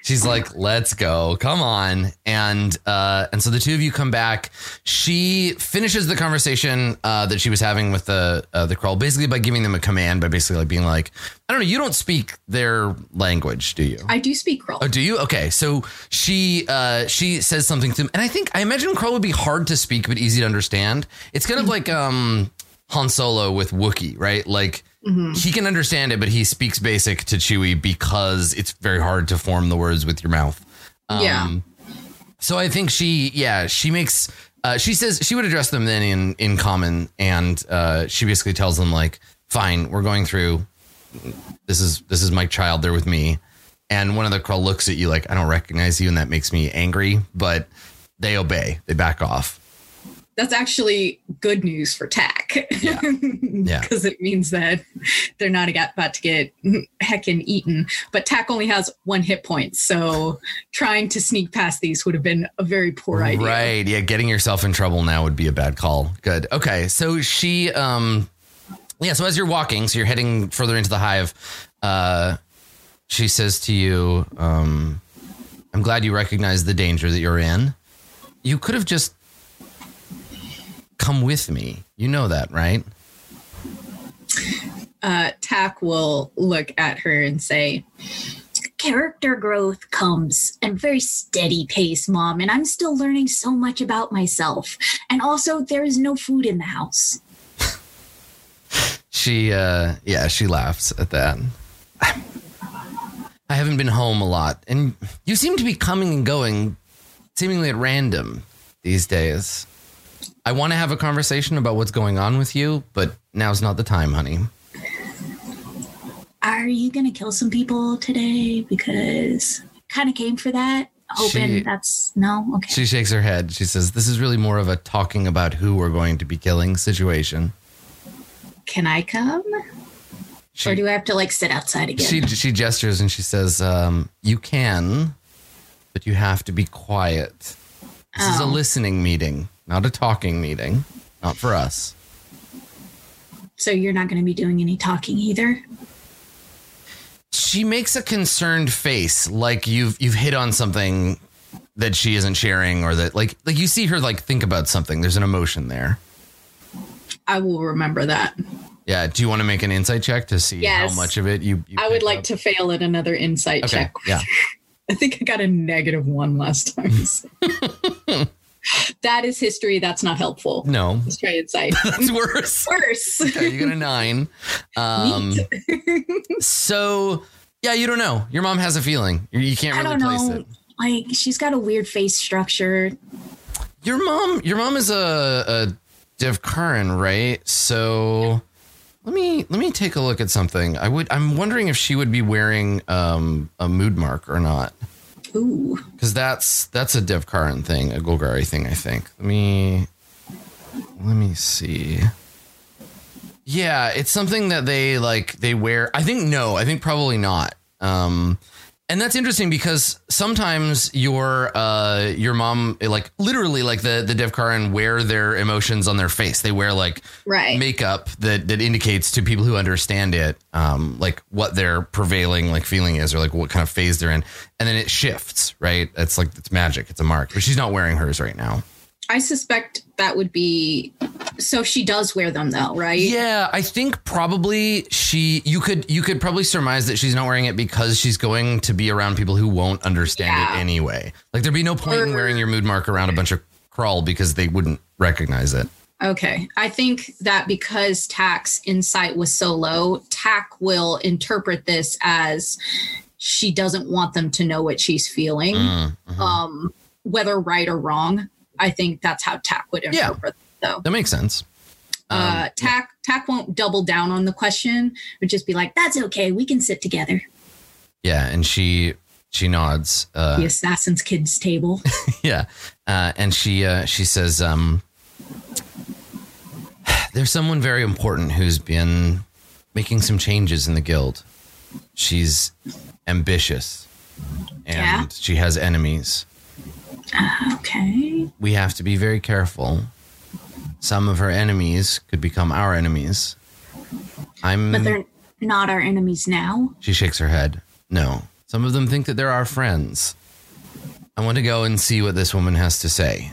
She's like, "Let's go. Come on." And uh and so the two of you come back. She finishes the conversation uh that she was having with the uh, the Kraul basically by giving them a command by basically like being like, "I don't know, you don't speak their language, do you?" I do speak Kraul. Oh, do you? Okay, so she uh, she says something to him, and I think I imagine Kraul would be hard to speak but easy to understand. It's kind of like um, Han Solo with Wookiee, right? Like Mhm. he can understand it, but he speaks basic to Chewie because it's very hard to form the words with your mouth. Um, Yeah. So I think she, yeah, she makes. Uh, she says she would address them then in in common, and uh, she basically tells them like, "Fine, we're going through. This is this is my child. They're with me." And one of the Kraul looks at you like, "I don't recognize you," and that makes me angry. But they obey. They back off. That's actually good news for Tack. Yeah. Yeah. Because it means that they're not about to get heckin' eaten. But Tack only has one hit point. So trying to sneak past these would have been a very poor idea. Right. Yeah. Getting yourself in trouble now would be a bad call. Good. Okay. So she, um, yeah. So as you're walking, so you're heading further into the hive, uh, she says to you, um, I'm glad you recognize the danger that you're in. You could have just come with me. You know that, right? Uh, Tack will look at her and say, Character growth comes at a very steady pace, Mom, and I'm still learning so much about myself. And also, there is no food in the house. She, uh, yeah, she laughs at that. I haven't been home a lot, and you seem to be coming and going seemingly at random these days. I want to have a conversation about what's going on with you, but now's not the time, honey. Are you going to kill some people today? Because kind of came for that. Hoping She- that's no. Okay. She shakes her head. She says, This is really more of a talking about who we're going to be killing situation. Can I come? She, or do I have to like sit outside again? she, she gestures and she says, um, You can, but you have to be quiet. This is a Oh. listening meeting, not a talking meeting. Not for us. so you're not going to be doing any talking either? She makes a concerned face, like you've you've hit on something that she isn't sharing, or that like like you see her like think about something. There's an emotion there. I will remember that. Yeah. Do you want to make an insight check to see Yes. how much of it you? you I would like up? to fail at another insight Okay. check. Yeah. I think I got a negative one last time. so. that is history. That's not helpful. No, Let's try insight. that's worse. Worse. Okay, you got a nine. Um, so yeah, you don't know. Your mom has a feeling. You, can't I really don't place know. it. Like she's got a weird face structure. Your mom, your mom is a, a Devkarin, right? So let me let me take a look at something. I would. I'm wondering if she would be wearing um, a mood mark or not, Because that's that's a Devkarin thing, a Golgari thing. I think. Let me let me see. Yeah, it's something that they like they wear. I think no, I think probably not. Um and that's interesting because sometimes your uh your mom like literally like the the Devkarin wear their emotions on their face. They wear like Right. makeup that that indicates to people who understand it um like what their prevailing like feeling is or like what kind of phase they're in. And then it shifts right? It's like it's magic. It's a mark. But she's not wearing hers right now. I suspect that would be so she does wear them though, right? Yeah, I think probably she you could you could probably surmise that she's not wearing it because she's going to be around people who won't understand Yeah. it anyway. Like there'd be no point in wearing your mood mark around a bunch of Kraul because they wouldn't recognize it. Okay. I think that because Tack's insight was so low, Tack will interpret this as she doesn't want them to know what she's feeling, Mm, mhm. um, whether right or wrong. I think that's how Tack would Yeah. interpret it, though. that makes sense. Um, uh, Tack Tack won't double down on the question. Would just be like, "That's okay. We can sit together." yeah, and she she nods. Uh, the assassin's kids table. yeah uh, and she uh, she says um, there's someone very important who's been making some changes in the guild she's ambitious and Yeah. she has enemies Uh, okay. we have to be very careful some of her enemies could become our enemies i'm But they're not our enemies now. she shakes her head. No. Some of them think that they're our friends. I want to go and see what this woman has to say.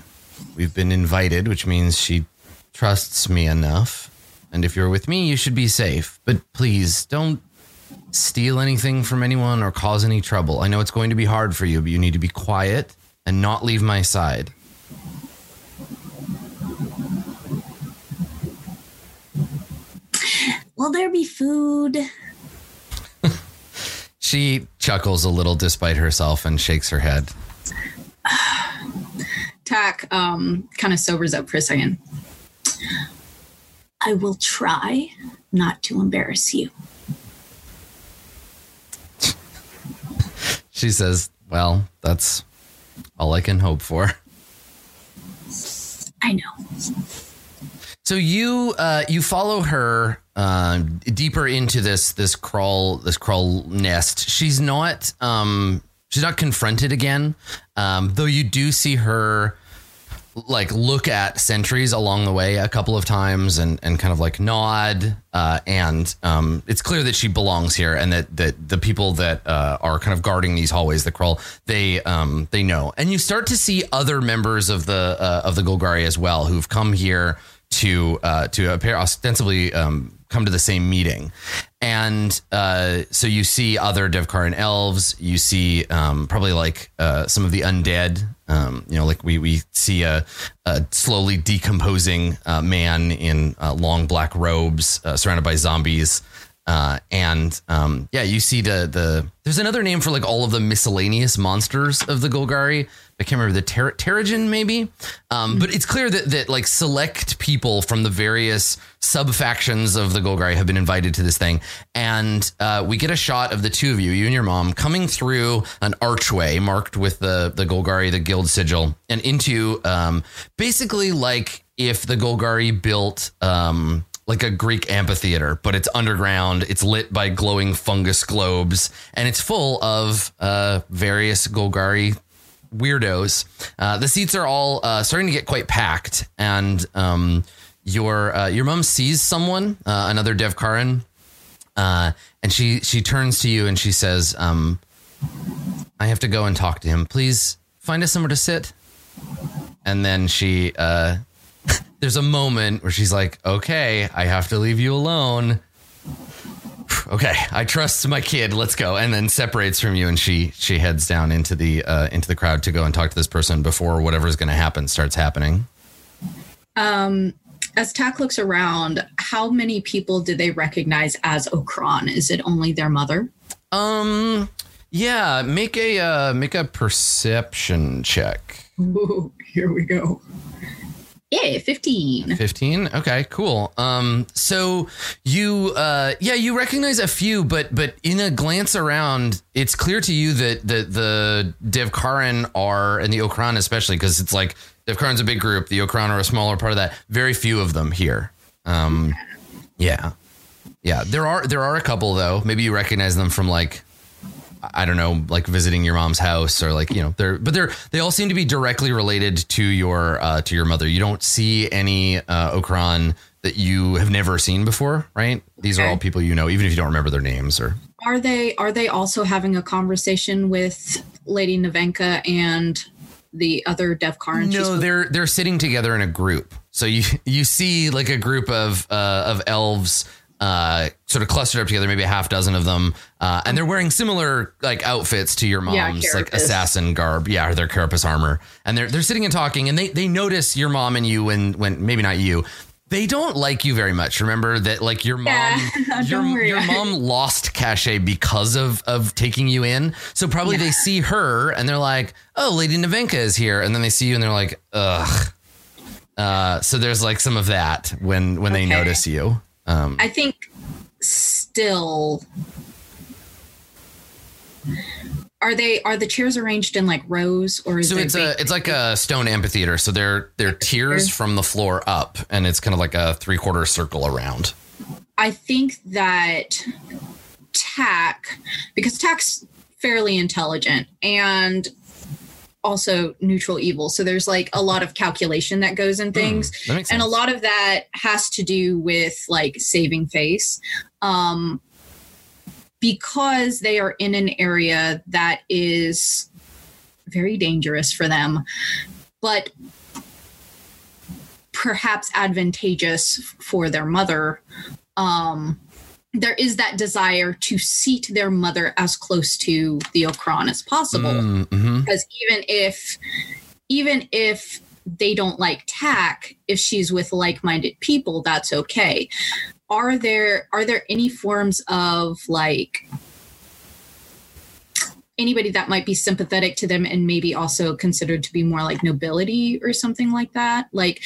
We've been invited, which means she trusts me enough. And if you're with me, you should be safe. But please don't steal anything from anyone or cause any trouble. I know it's going to be hard for you, but you need to be quiet and not leave my side. Will there be food? She chuckles a little despite herself and shakes her head. Tack um, kind of sobers up for a second. I will try not to embarrass you. She says, Well, that's all I can hope for. I know. So you uh, you follow her uh, deeper into this this Kraul this Kraul nest. She's not um, she's not confronted again, um, though you do see her like look at sentries along the way a couple of times and and kind of like nod uh, and um, it's clear that she belongs here and that that the people that uh, are kind of guarding these hallways that Kraul they um, they know and you start to see other members of the uh, of the Golgari as well who've come here to uh, to appear ostensibly um, come to the same meeting, and uh, so you see other Devkarin elves. You see um, probably like uh, some of the undead. Um, you know, like we we see a, a slowly decomposing uh, man in uh, long black robes, uh, surrounded by zombies. Uh, and um, yeah, you see the the there's another name for like all of the miscellaneous monsters of the Golgari. I can't remember the ter- Terrigen maybe, um, but it's clear that that like select people from the various sub factions of the Golgari have been invited to this thing, and uh, we get a shot of the two of you, you and your mom, coming through an archway marked with the the Golgari, the guild sigil, and into um, basically like if the Golgari built. Um, like a Greek amphitheater, but it's underground. It's lit by glowing fungus globes, and it's full of uh, various Golgari weirdos. Uh, the seats are all uh, starting to get quite packed, and um, your uh, your mom sees someone, uh, another Devkarin, uh, and she she turns to you and she says, um, "I have to go and talk to him. Please find us somewhere to sit." And then she uh, there's a moment where she's like, "Okay, I have to leave you alone." Okay, I trust my kid. Let's go. And then separates from you, and she she heads down into the uh, into the crowd to go and talk to this person before whatever's going to happen starts happening. Um, as Tack looks around, how many people do they recognize as Okran? Is it only their mother? Um, yeah, make a uh, make a perception check. Ooh, here we go. Yeah, 15. 15 okay cool. Um so you uh yeah you recognize a few but but in a glance around it's clear to you that that the Devkarin are and the okran especially because it's like Devkarin's a big group the okran are a smaller part of that. Very few of them here. Um yeah. Yeah there are there are a couple though. Maybe you recognize them from like I don't know, like visiting your mom's house or like, you know, they're, but they're, they all seem to be directly related to your, uh, to your mother. You don't see any, uh, Okran that you have never seen before, right? These are all people you know, even if you don't remember their names or. Are they are they also having a conversation with Lady Nevenka and the other she's No, they're, they're sitting together in a group. So you, you see like a group of, uh, of elves, uh, sort of clustered up together, maybe a half dozen of them. Uh, and they're wearing similar like outfits to your Yeah, mom's, like assassin garb. Yeah, or their carapace armor. And they're, they're sitting and talking and they, they notice your mom and you when, when maybe not you, they don't like you very much. Remember that like your mom, Yeah, your, your mom lost cachet because of, of taking you in. So probably they see her and they're like, oh, Lady Nevenka is here. And then they see you and they're like, ugh. Uh, so there's like some of that when, when they notice you. Um, I think still are they are the chairs arranged in like rows or is So it's a it's like a stone amphitheater. So they're they're tiers from the floor up, and it's kind of like a three quarter circle around. I think that Tack, because Tack's fairly intelligent and also neutral evil. So there's like a lot of calculation that goes in things. That makes sense. And a lot of that has to do with like saving face. Um, because they are in an area that is very dangerous for them, but perhaps advantageous for their mother. Um, there is that desire to seat their mother as close to the Okran as possible. Mm-hmm. because even if even if they don't like tack if she's with like-minded people that's okay. Are there are there any forms of like anybody that might be sympathetic to them and maybe also considered to be more like nobility or something like that? Like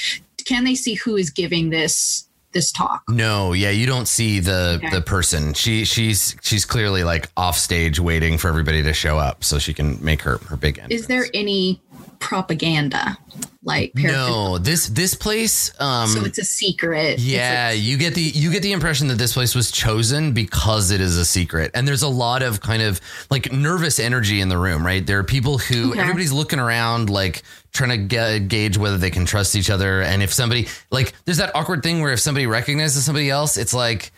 can they see who is giving this this talk No, yeah, you don't see the Okay. the person. She she's she's clearly like off stage waiting for everybody to show up so she can make her her big entrance. is there any propaganda like No, this this place um so it's a secret Yeah, you get the you get the impression that this place was chosen because it is a secret, and there's a lot of kind of like nervous energy in the room. Right, there are people who Okay. everybody's looking around, like trying to get, gauge whether they can trust each other, and if somebody like there's that awkward thing where if somebody recognizes somebody else, it's like.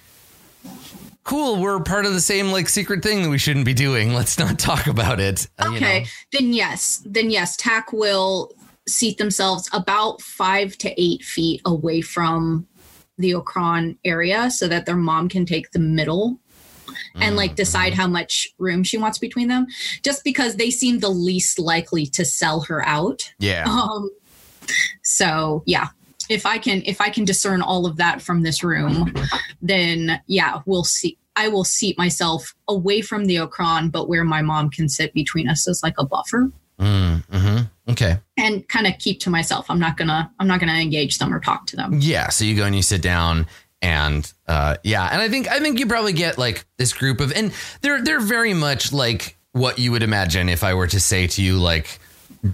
Cool, we're part of the same like secret thing that we shouldn't be doing. Let's not talk about it. uh, you Okay, know? then yes, then yes, Tack will seat themselves about five to eight feet away from the Okran area so that their mom can take the middle and like decide how much room she wants between them just because they seem the least likely to sell her out. Yeah. um so yeah. If i can if i can discern all of that from this room then yeah we'll see i will seat myself away from the Okran, but where my mom can sit between us as like a buffer Mm, hmm Okay. and kind of keep to myself. I'm not gonna i'm not gonna engage them or talk to them. Yeah, so you go and you sit down and uh yeah, and I think I think you probably get like this group of and they're they're very much like what you would imagine if I were to say to you like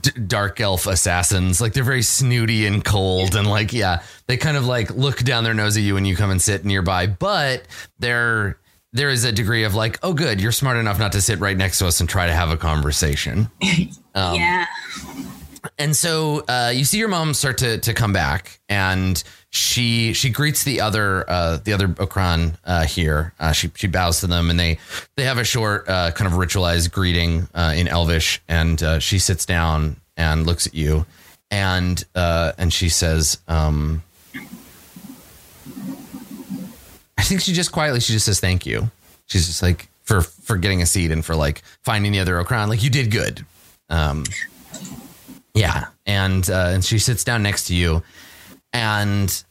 d- dark elf assassins. Like they're very snooty and cold and like yeah they kind of like look down their nose at you when you come and sit nearby but they're there is a degree of like oh good you're smart enough not to sit right next to us and try to have a conversation um, yeah and so uh, you see your mom start to to come back, and she she greets the other uh, the other Okran uh, here. Uh, she she bows to them, and they they have a short uh, kind of ritualized greeting uh, in Elvish, and uh, she sits down and looks at you, and uh, and she says, um, I think she just quietly she just says thank you. she's just like for for getting a seat and for like finding the other Okran. Like you did good. Um, yeah, and uh, and she sits down next to you, and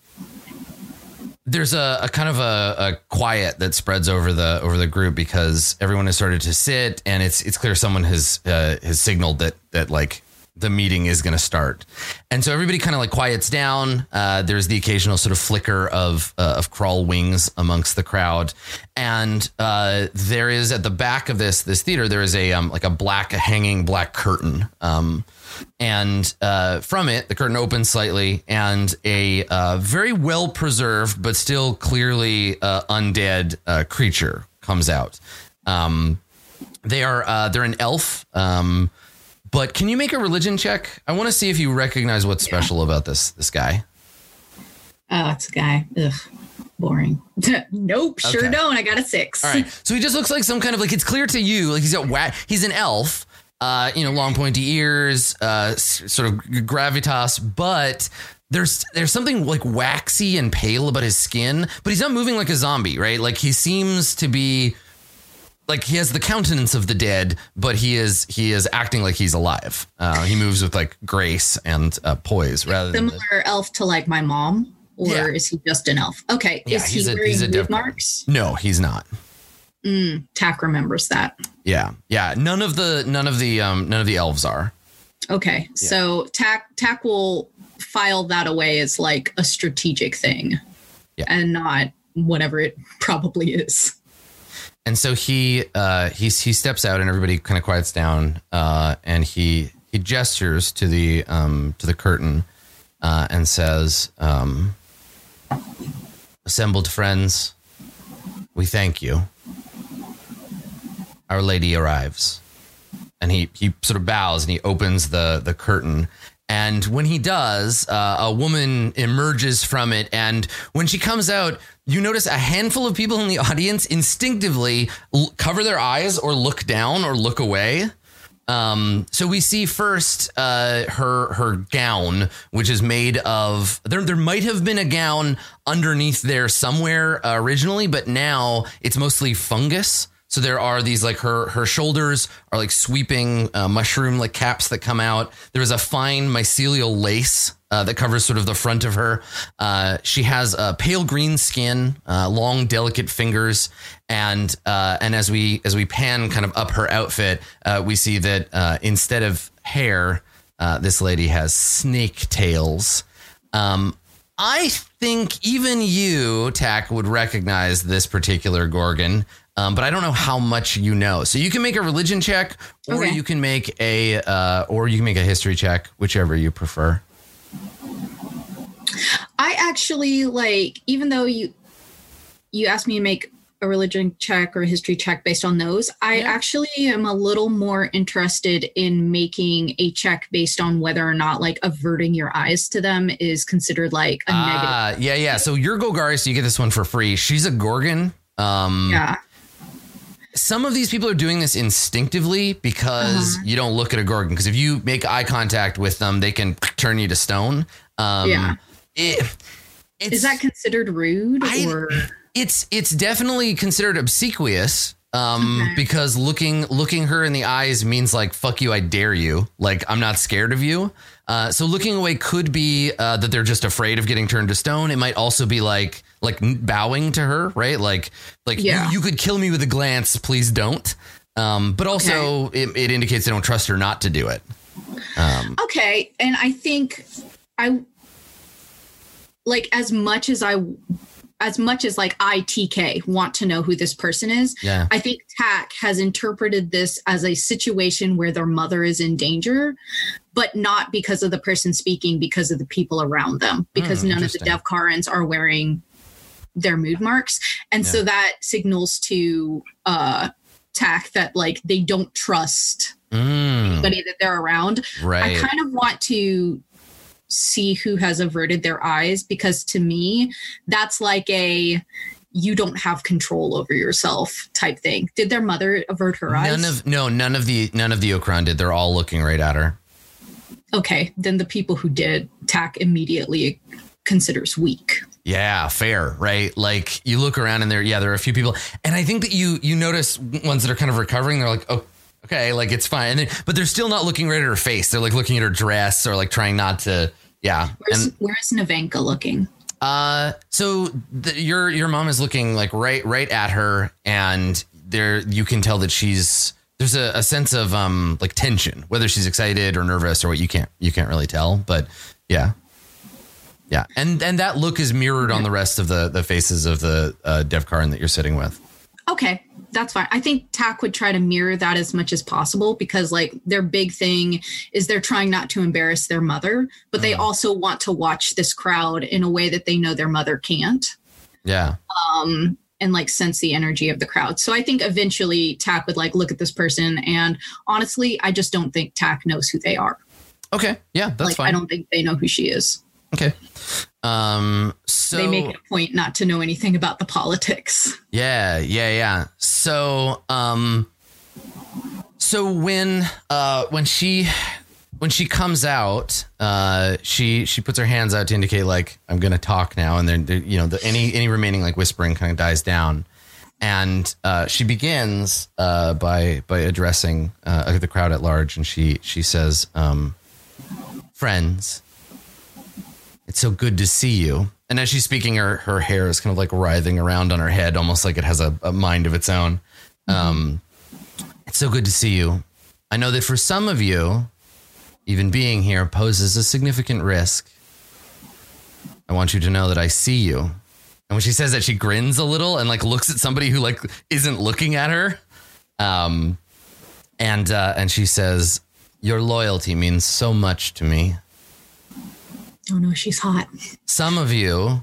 there's a, a kind of a, a quiet that spreads over the over the group because everyone has started to sit, and it's it's clear someone has uh, has signaled that that like the meeting is going to start, and so everybody kind of like quiets down. Uh, there's the occasional sort of flicker of uh, of Kraul wings amongst the crowd, and uh, there is at the back of this this theater there is a um, like a black a hanging black curtain. Um, and uh, from it, the curtain opens slightly, and a uh, very well preserved but still clearly uh, undead creature comes out. Um, they are uh, they're an elf. Um, but can you make a religion check? I want to see if you recognize what's special about this this guy. Oh, it's a guy. Ugh, boring. nope, sure Okay. don't. I got a six. All right. So he just looks like some kind of like it's clear to you like he's got wa- he's an elf. Uh, you know, long pointy ears, uh, sort of gravitas, but there's there's something like waxy and pale about his skin, but he's not moving like a zombie, right? Like he seems to be like he has the countenance of the dead, but he is he is acting like he's alive. Uh, he moves with like grace and uh, poise rather than Similar elf to like my mom, or Yeah. is he just an elf? Okay. Yeah, is he a- wearing he's a diff- marks? no, he's not. Mm, Tack remembers that. Yeah, yeah. None of the none of the um none of the elves are. Okay. So Tack Tack will file that away as like a strategic thing. Yeah. And not whatever it probably is. And so he uh, he he steps out, and everybody kind of quiets down, uh, and he he gestures to the um, to the curtain uh, and says, um, "Assembled friends, we thank you. Our Lady arrives." And he he sort of bows and he opens the the curtain. And when he does, uh, a woman emerges from it. And when she comes out, you notice a handful of people in the audience instinctively l- cover their eyes or look down or look away. Um, so we see first uh, her her gown, which is made of there. There might have been a gown underneath there somewhere uh, originally, but now it's mostly fungus. So there are these like her her shoulders are like sweeping uh, mushroom like caps that come out. There is a fine mycelial lace uh, that covers sort of the front of her. Uh, she has a pale green skin, uh, long delicate fingers, and uh, and as we as we pan kind of up her outfit, uh, we see that instead of hair, this lady has snake tails. Um, I think even you, Tack, would recognize this particular Gorgon, um, but I don't know how much you know. So you can make a religion check, or Okay. you can make a, uh, or you can make a history check, whichever you prefer. I actually like, even though you you asked me to make a religion check or a history check based on those, I Yeah. actually am a little more interested in making a check based on whether or not like averting your eyes to them is considered like a negative. Ah, yeah, yeah. So you're Golgari, so you get this one for free. She's a Gorgon. Um, Yeah. Some of these people are doing this instinctively because Uh-huh. you don't look at a gorgon. Because if you make eye contact with them, they can turn you to stone. Um, Yeah. it- it's, Is that considered rude I- or it's it's definitely considered obsequious. Um, Okay. because looking looking her in the eyes means like fuck you, I dare you. Like I'm not scared of you. Uh, so looking away could be uh, that they're just afraid of getting turned to stone. It might also be like like bowing to her, right? Like like Yeah. you, you could kill me with a glance, please don't. Um, but also it, it indicates they don't trust her not to do it. Um, okay and i think i like as much as i as much as like i tk want to know who this person is yeah. i think tack has interpreted this as a situation where their mother is in danger but not because of the person speaking because of the people around them because Hmm, none of the Devkarins are wearing their mood marks and so that signals to uh tack that like they don't trust Mm, anybody that they're around right. I kind of want to see who has averted their eyes because to me, that's like a you don't have control over yourself type thing. Did their mother avert her eyes? None of no, none of the none of the Okran did. They're all looking right at her. okay, then the people who did, Tack immediately considers weak Yeah, fair, right? Like you look around and there, yeah, there are a few people, and I think that you you notice ones that are kind of recovering. They're like, oh, okay, like it's fine, and then, but they're still not looking right at her face. They're like looking at her dress or like trying not to, yeah. Where's, and where's Navenka looking? uh, so the, your your mom is looking like right right at her, and there you can tell that she's there's a, a sense of um like tension, whether she's excited or nervous or what you can't you can't really tell, but yeah. Yeah, and and that look is mirrored on the rest of the the faces of the uh, Devkarin that you're sitting with. Okay, that's fine. I think Tack would try to mirror that as much as possible because, like, their big thing is they're trying not to embarrass their mother, but they Mhm. also want to watch this crowd in a way that they know their mother can't. Yeah, Um, and like sense the energy of the crowd. So I think eventually Tack would like look at this person and honestly, I just don't think Tack knows who they are. okay, yeah, that's like fine. I don't think they know who she is. Okay, um, so they make a point not to know anything about the politics. Yeah, yeah, yeah. So, um, so when uh when she when she comes out, uh, she she puts her hands out to indicate like I'm gonna talk now, and then you know the, any any remaining like whispering kind of dies down, and uh, she begins uh, by by addressing uh, the crowd at large, and she she says, um, "Friends, it's so good to see you." And as she's speaking, her her hair is kind of like writhing around on her head, almost like it has a, a mind of its own. Um, it's so good to see you. I know that for some of you, even being here poses a significant risk. I want you to know that I see you. And when she says that, she grins a little and like looks at somebody who like isn't looking at her. Um, and uh, and she says, "Your loyalty means so much to me." Oh no, she's hot. some of you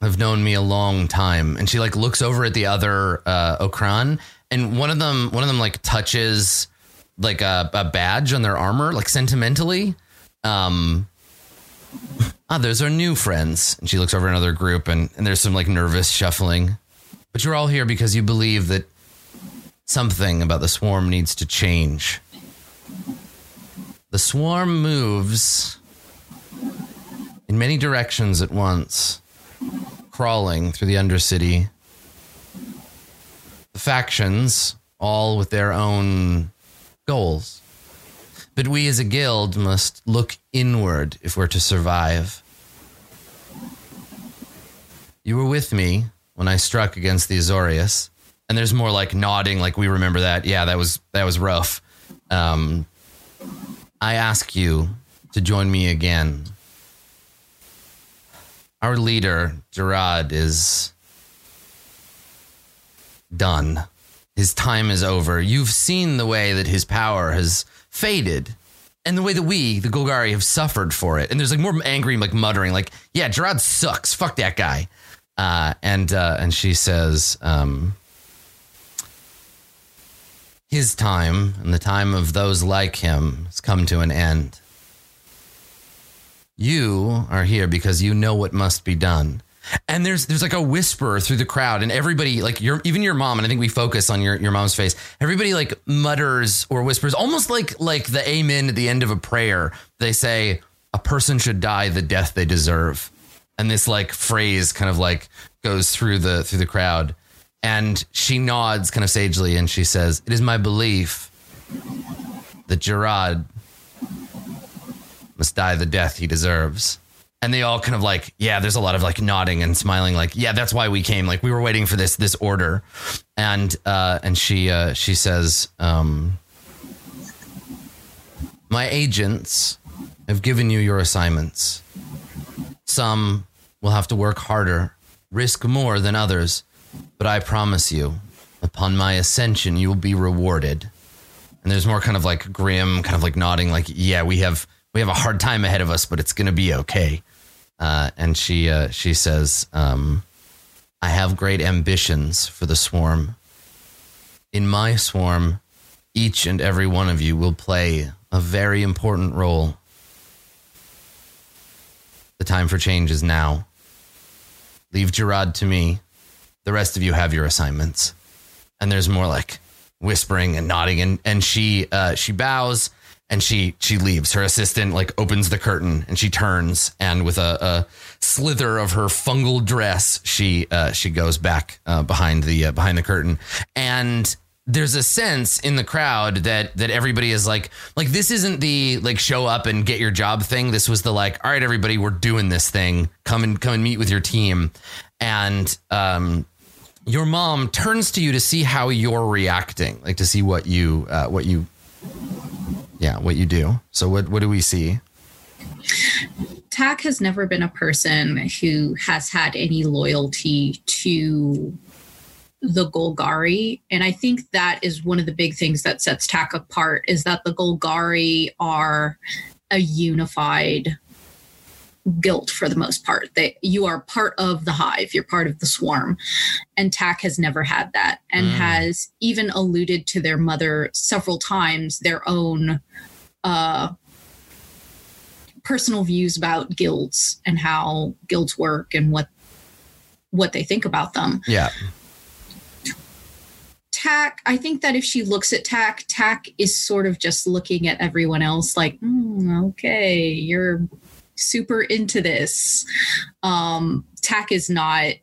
have known me a long time. And she like looks over at the other uh okran and one of them one of them like touches like a, a badge on their armor like sentimentally. Um ah those are new friends. And she looks over another group and, and there's some like nervous shuffling. But you're all here because you believe that something about the swarm needs to change. The swarm moves in many directions at once, crawling through the Undercity. The factions, all with their own goals. But we as a guild must look inward if we're to survive. You were with me when I struck against the Azorius. And there's more like nodding, like we remember that. Yeah, that was that was rough. Um, I ask you to join me again our leader, Jarad, is done. His time is over. You've seen the way that his power has faded. And the way that we, the Golgari, have suffered for it. And there's like more angry, like muttering, like, yeah, Jarad sucks. Fuck that guy. Uh, and uh, and she says, um, his time and the time of those like him has come to an end. You are here because you know what must be done. And there's there's like a whisper through the crowd, and everybody, like your even your mom, and I think we focus on your, your mom's face. Everybody like mutters or whispers, almost like like the amen at the end of a prayer. They say, "A person should die the death they deserve," and this like phrase kind of like goes through the through the crowd. And she nods kind of sagely, and she says, "It is my belief that Jarad must die the death he deserves. And they all kind of like, yeah, there's a lot of like nodding and smiling, like, yeah, that's why we came. Like we were waiting for this this order. And uh and she uh she says, um My agents have given you your assignments. Some will have to work harder, risk more than others, but I promise you, upon my ascension, you will be rewarded. And there's more kind of like grim, kind of like nodding, like, yeah, we have we have a hard time ahead of us, but it's gonna be okay. Uh, and she uh, she says, um, I have great ambitions for the swarm. In my swarm, each and every one of you will play a very important role. The time for change is now. Leave Jarad to me. The rest of you have your assignments. And there's more like whispering and nodding and and she uh, she bows and she she leaves. Her assistant like opens the curtain and she turns and with a, a slither of her fungal dress, she uh, she goes back uh, behind the uh, behind the curtain. And there's a sense in the crowd that that everybody is like like this isn't the like show up and get your job thing. This was the like all right everybody we're doing this thing. Come and come and meet with your team. And um your mom turns to you to see how you're reacting like to see what you uh, what you yeah what you do so what what do we see Tack has never been a person who has had any loyalty to the Golgari. And I think that is one of the big things that sets Tack apart is that the Golgari are a unified guilt for the most part. That you are part of the hive, you're part of the swarm. And Tack has never had that and Mm. has even alluded to their mother several times, their own uh personal views about guilds and how guilds work and what what they think about them. yeah Tack, I think that if she looks at Tack, Tack is sort of just looking at everyone else like, "Hmm, okay, you're super into this. Um, Tack is not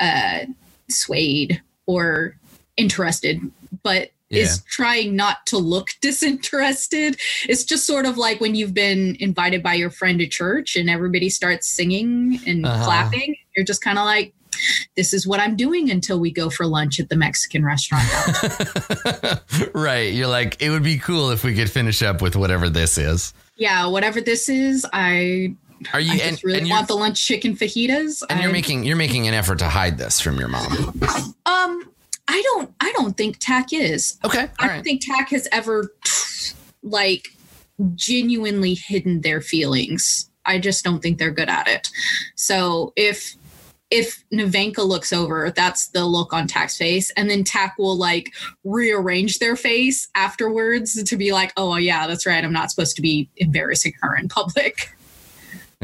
uh, swayed or interested, but is trying not to look disinterested. It's just sort of like when you've been invited by your friend to church and everybody starts singing and Uh-huh. clapping. You're just kind of like, this is what I'm doing until we go for lunch at the Mexican restaurant. right you're like it would be cool if we could finish up with whatever this is yeah, whatever this is, I, are you I and, just really and want the lunch chicken fajitas. and you're making you're making an effort to hide this from your mom um, I don't, I don't think Tack is. okay I don't think Tack has ever like genuinely hidden their feelings. I just don't think they're good at it. So if if Navenka looks over, that's the look on Tack's face, and then Tack will like rearrange their face afterwards to be like, "Oh yeah, that's right. I'm not supposed to be embarrassing her in public."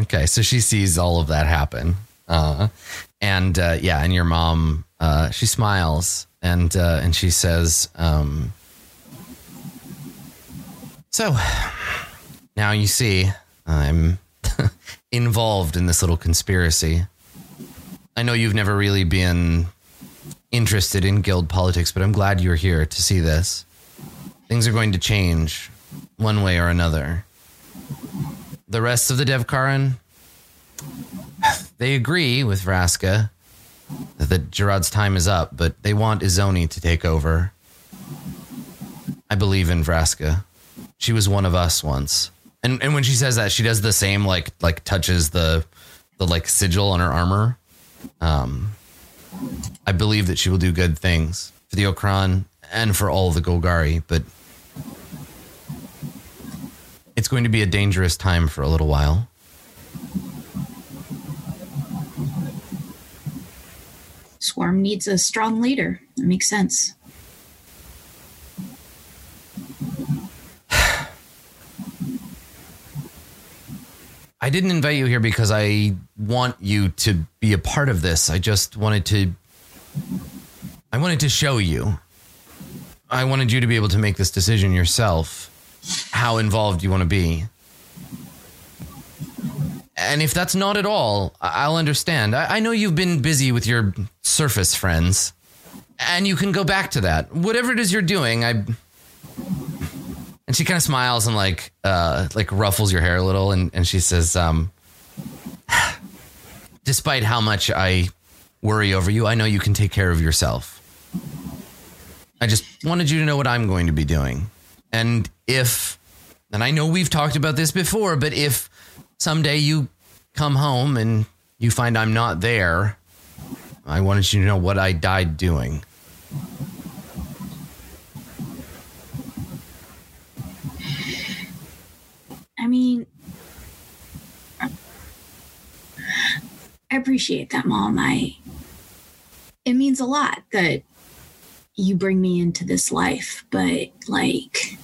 Okay, so she sees all of that happen, uh, and uh, yeah, and your mom, uh, she smiles and uh, and she says, um, "So now you see, I'm involved in this little conspiracy. I know you've never really been interested in guild politics, but I'm glad you're here to see this. Things are going to change one way or another." the rest of the Devkarin, they agree with Vraska that Jarad's time is up, but they want Izoni to take over. I believe in Vraska. She was one of us once. And and when she says that, she does the same like like touches the the like sigil on her armor. Um I believe that she will do good things for the Okran and for all the Golgari, but it's going to be a dangerous time for a little while. Swarm needs a strong leader. That makes sense. I didn't invite you here because I want you to be a part of this. I just wanted to I wanted to show you. I wanted you to be able to make this decision yourself how involved you want to be. And if that's not at all, I'll understand. I know you've been busy with your surface friends, and you can go back to that. Whatever it is you're doing, I. And she kind of smiles and like, uh, like ruffles your hair a little, and, and she says, um, "Despite how much I worry over you, I know you can take care of yourself. I just wanted you to know what I'm going to be doing. And if, and I know we've talked about this before, but if someday you come home and you find I'm not there, I wanted you to know what I died doing. I mean, I appreciate that, Mom. I it means a lot that you bring me into this life, but like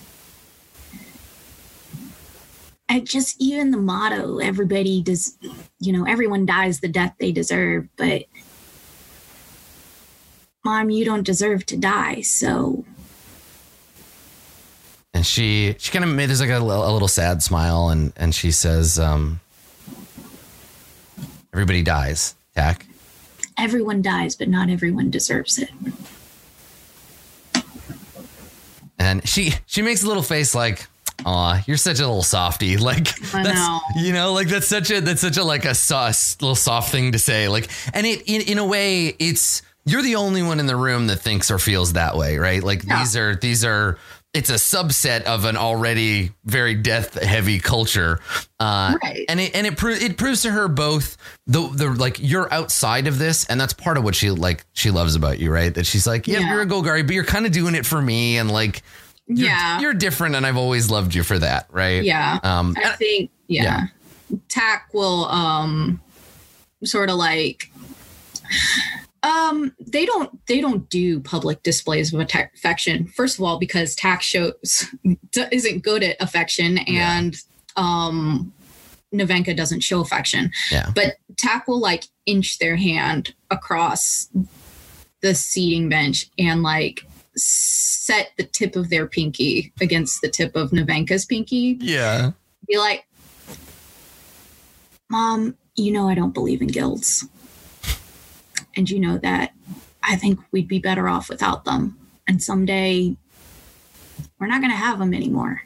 I just even the motto, everybody does you know, everyone dies the death they deserve, but Mom, you don't deserve to die, so and she she kind of made there's like a, a little sad smile, and and she says, um, "Everybody dies, Tack." Everyone dies, but not everyone deserves it. And she she makes a little face like, "Aw, you're such a little softy." Like I that's know. you know, like that's such a that's such a like a sauce little soft thing to say. Like, and it in in a way, it's you're the only one in the room that thinks or feels that way, right? Like Yeah. these are these are it's a subset of an already very death heavy culture, uh, Right. and it and it pro- it proves to her both the the like you're outside of this, and that's part of what she like she loves about you, right? That she's like, yeah, Yeah. you're a Golgari, but you're kind of doing it for me, and like you're, yeah. you're different, and I've always loved you for that, right? yeah. Um, I think yeah. Tack will um sort of like um they don't they don't do public displays of affection first of all because tack shows isn't good at affection Yeah. and um Navenka doesn't show affection Yeah. but tack will like inch their hand across the seating bench and like set the tip of their pinky against the tip of Navenka's pinky yeah. be like, Mom, you know I don't believe in guilds. And you know that I think we'd be better off without them. And someday we're not going to have them anymore.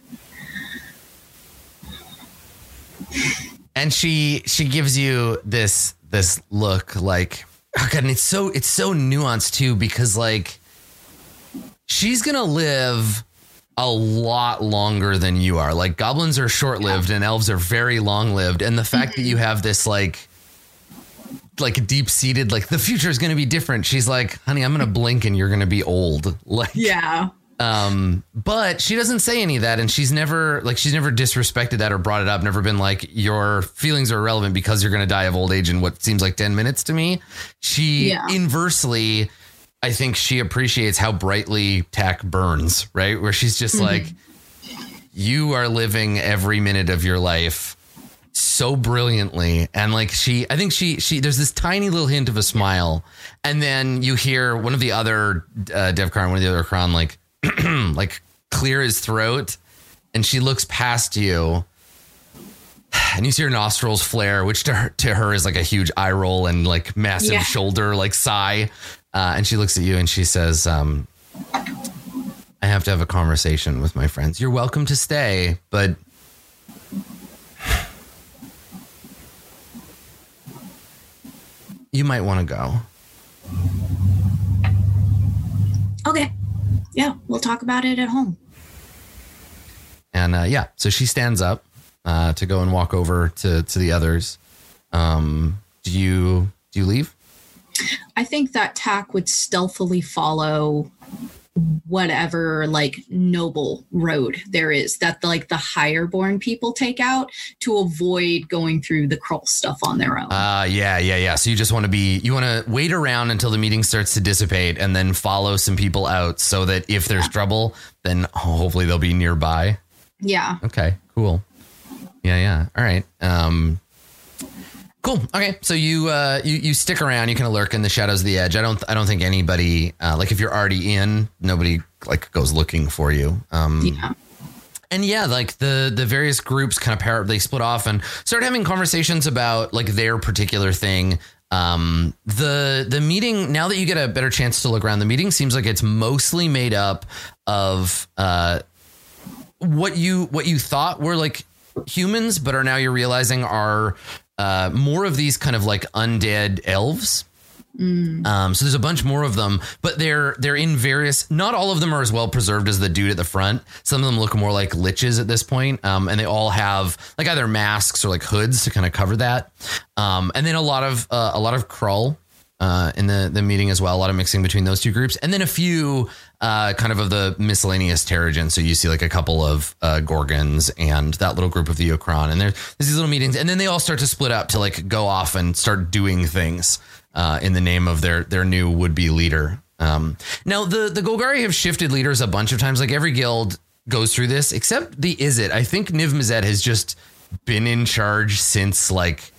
and she she gives you this this look like oh god and it's so it's so nuanced too because like she's gonna live a lot longer than you are like goblins are short-lived and elves are very long-lived and the fact that mm-hmm. you have this like like deep-seated like the future is gonna be different she's like honey i'm gonna blink and you're gonna be old like Yeah. um, but she doesn't say any of that, and she's never like she's never disrespected that or brought it up. Never been like your feelings are irrelevant because you're going to die of old age in what seems like ten minutes to me. She Yeah. inversely, I think she appreciates how brightly Tack burns. Right, where she's just like, you are living every minute of your life so brilliantly. And like she i think she she there's this tiny little hint of a smile. And then you hear one of the other uh devkar one of the other cron like like clear his throat. And she looks past you. And you see her nostrils flare which to her, to her is like a huge eye roll and like massive Yeah. shoulder like sigh. Uh, and she looks at you and she says um i have to have a conversation with my friends. You're welcome to stay but you might want to go Okay. Yeah. We'll talk about it at home. And uh, yeah, so she stands up uh, to go and walk over to to the others. Um, do you do you leave? I think that Tack would stealthily follow whatever like noble road there is that like the higher born people take out to avoid going through the Kraul stuff on their own. Uh, yeah, yeah, yeah. So you just want to be you want to wait around until the meeting starts to dissipate, and then follow some people out so that if there's trouble, then hopefully they'll be nearby. yeah. Okay, cool. Yeah, yeah. All right. Um, cool. Okay, so you uh, you you stick around. You kind of lurk in the shadows of the edge. I don't I don't think anybody uh, like if you're already in, nobody like goes looking for you. Um, Yeah. and yeah, like the the various groups kind of pair they split off and start having conversations about like their particular thing. Um, the the meeting now that you get a better chance to look around, the meeting seems like it's mostly made up of uh, what you what you thought were like humans, but are now you're realizing are uh, more of these kind of like undead elves. Um, so there's a bunch more of them, but they're they're in various. Not all of them are as well preserved as the dude at the front. Some of them look more like liches at this point, um, and they all have like either masks or like hoods to kind of cover that. Um, and then a lot of uh, a lot of Kraul uh, in the the meeting as well. A lot of mixing between those two groups, and then a few uh, kind of of the miscellaneous Terrigen. So you see like a couple of uh, Gorgons and that little group of the Okran, and there's, these little meetings, and then they all start to split up to like go off and start doing things uh, in the name of their their new would be leader. Um, now the the Golgari have shifted leaders a bunch of times. Like every guild goes through this, except the Izzet. I think Niv Mizzet has just been in charge since like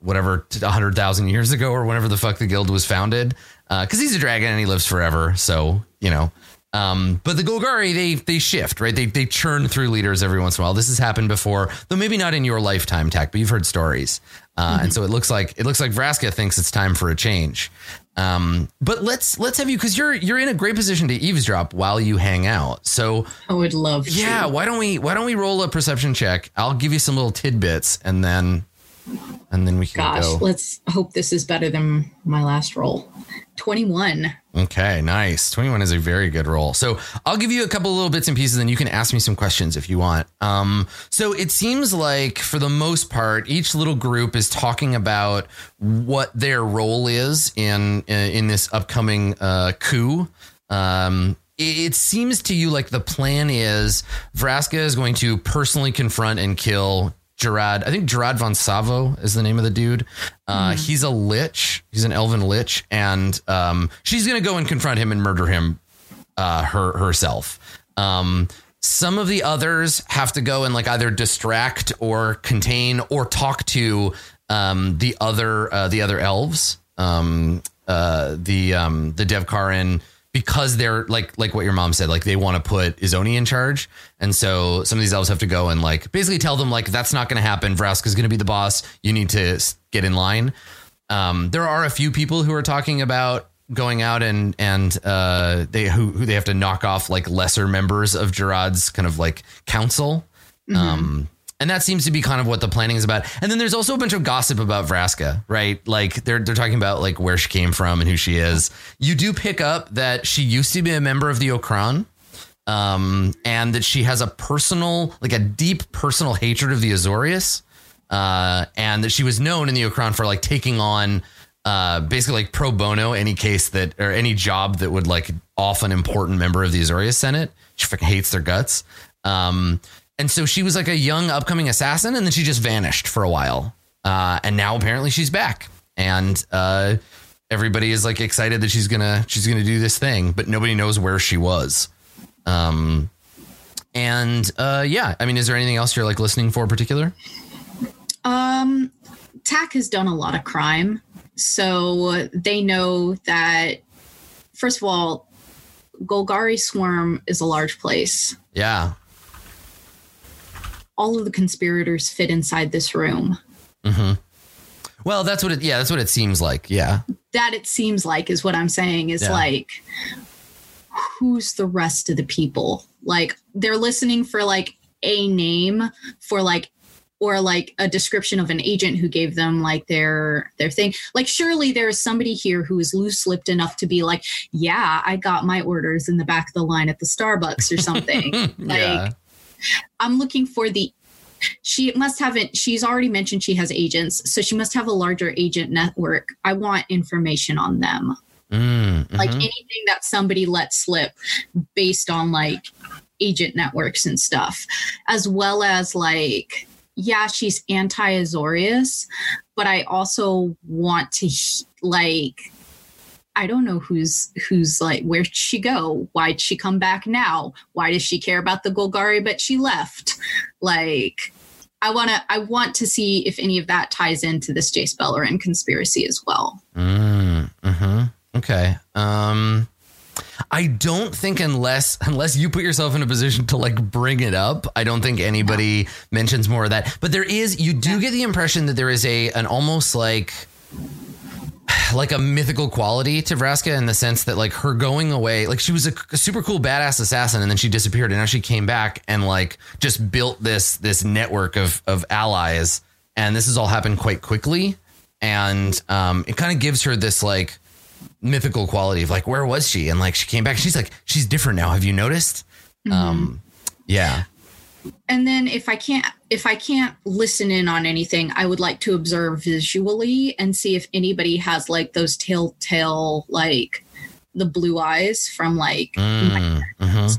whatever hundred thousand years ago or whenever the fuck the guild was founded. Because he's a dragon and he lives forever, so you know. Um, but the Golgari, they they shift, right? They they churn through leaders every once in a while. This has happened before, though maybe not in your lifetime, Tack, but you've heard stories. Uh, And so it looks like it looks like Vraska thinks it's time for a change. Um, but let's let's have you because you're you're in a great position to eavesdrop while you hang out. So I would love to. yeah, why don't we why don't we roll a perception check? I'll give you some little tidbits and then and then we can Gosh, go. let's hope this is better than my last roll. 21. Okay, nice. 21 is a very good roll. So I'll give you a couple little bits and pieces and you can ask me some questions if you want. Um, so it seems like for the most part, each little group is talking about what their role is in in this upcoming uh, coup. Um, it it seems to you like the plan is Vraska is going to personally confront and kill Jarad. I think Jarad von Savo is the name of the dude. Uh, He's a lich. He's an elven lich, and um, she's going to go and confront him and murder him uh, her herself. Um, some of the others have to go and like either distract or contain or talk to um, the other uh, the other elves, um, uh, the um, the Devkarin because they're like like what your mom said, like they want to put Izoni in charge, and so some of these elves have to go and like basically tell them like that's not going to happen. Vraska's going to be the boss. You need to get in line. Um, there are a few people who are talking about going out and and uh, they who, who they have to knock off like lesser members of Jarad's kind of like council. Um, and that seems to be kind of what the planning is about. And then there's also a bunch of gossip about Vraska, right? Like they're they're talking about like where she came from and who she is. You do pick up that she used to be a member of the Okran. Um, and that she has a personal, like a deep personal hatred of the Azorius. Uh, and that she was known in the Okran for like taking on uh, basically like pro bono any case that or any job that would like off an important member of the Azorius Senate. She fucking hates their guts. Um, and so she was like a young upcoming assassin, and then she just vanished for a while. Uh, and now apparently she's back, and uh, everybody is like excited that she's gonna she's gonna do this thing, but nobody knows where she was. Um, and uh, yeah, I mean, is there anything else you're like listening for in particular? Um, Tack has done a lot of crime. So they know that, first of all, Golgari Swarm is a large place. Yeah. All of the conspirators fit inside this room. hmm Well, that's what it. Yeah, that's what it seems like. Yeah. That it seems like is what I'm saying is Yeah. like, who's the rest of the people? Like, they're listening for like a name for like or like a description of an agent who gave them like their their thing like surely there's somebody here who is loose lipped enough to be like yeah i got my orders in the back of the line at the starbucks or something like yeah. I'm looking for the she must have it she's already mentioned she has agents so she must have a larger agent network. I want information on them. Mm, like mhm. anything that somebody let slip based on like agent networks and stuff. As well as like yeah she's anti-azorius but i also want to like i don't know who's who's like where'd she go? Why'd she come back now? Why does she care about the golgari but she left? Like i want to i want to see if any of that ties into this jace beleren conspiracy as well. Mm, hmm Okay. Um, I don't think unless unless you put yourself in a position to like bring it up, I don't think anybody mentions more of that. But there is, you do get the impression that there is a an almost like like a mythical quality to Vraska in the sense that like her going away, like she was a, a super cool badass assassin and then she disappeared and now she came back and like just built this this network of of allies and this has all happened quite quickly and um it kind of gives her this like mythical quality of like where was she? And like she came back she's like she's different now. Have you noticed? Um yeah and then if i can't if i can't listen in on anything i would like to observe visually and see if anybody has like those telltale like the blue eyes from like Mm, mhm.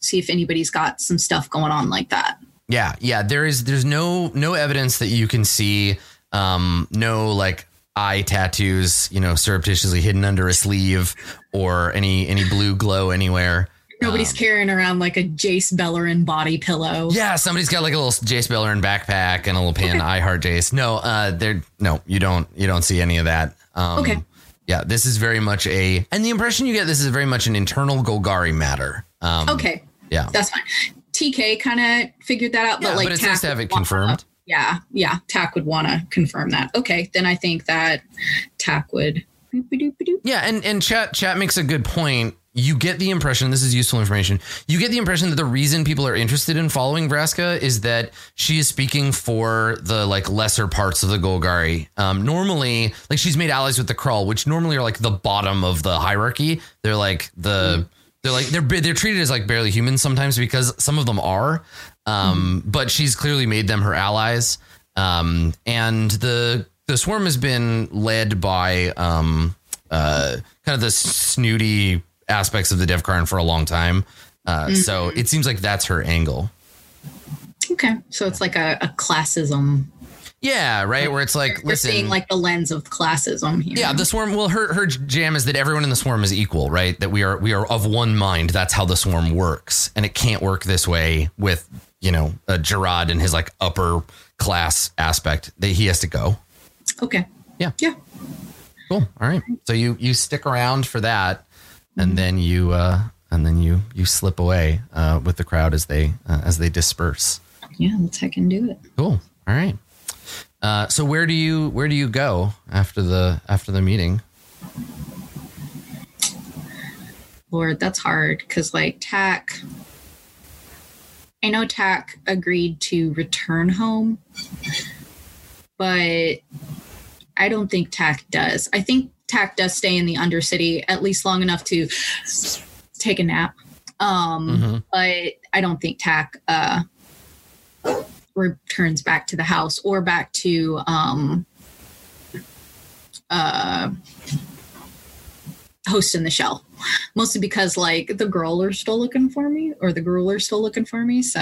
see if anybody's got some stuff going on like that Yeah, yeah. There is there's no no evidence that you can see. Um, no like eye tattoos, you know, surreptitiously hidden under a sleeve or any any blue glow anywhere. Nobody's carrying around like a jace beleren body pillow Yeah, somebody's got like a little Jace Beleren backpack and a little pin. I heart Jace. No, uh, there. No, you don't. You don't see any of that. Um, Okay. Yeah, this is very much a, and the impression you get this is very much an internal Golgari matter. Um, Okay, Yeah. that's fine. TK kind of figured that out, Yeah, but like but it's nice to have it confirmed. Yeah, yeah. Tack would want to confirm that. Okay, then I think that Tack would. Yeah, and and chat chat makes a good point. You get the impression this is useful information. You get the impression that the reason people are interested in following Vraska is that she is speaking for the like lesser parts of the Golgari. Um, normally, like she's made allies with the Kraul, which normally are like the bottom of the hierarchy. They're like the they're like they're they're treated as like barely human sometimes because some of them are. Um, but she's clearly made them her allies. Um, and the the swarm has been led by um, uh, kind of the snooty aspects of the dev Devkarin for a long time. Uh, So it seems like that's her angle. Okay, so it's like a, a classism. Yeah, right. Where it's like, We're listen, seeing like the lens of classism here. yeah, the swarm. Well, her her jam is that everyone in the swarm is equal, right? That we are we are of one mind. That's how the swarm works, and it can't work this way with you know a Jarad and his like upper class aspect. That he has to go. Okay. Yeah. Yeah. Cool. All right. So you you stick around for that, and then you uh and then you you slip away uh with the crowd as they uh, as they disperse. Yeah, let's heck and do it. Cool. All right. Uh, so where do you where do you go after the after the meeting? Lord, that's hard because like Tack. I know Tack agreed to return home, but I don't think Tack does. I think Tack does stay in the Undercity at least long enough to take a nap. Um, Mhm. but I don't think Tack uh, returns back to the house or back to um, uh, host in the shell. Mostly because like the Gruul are still looking for me, or the Gruul are still looking for me. So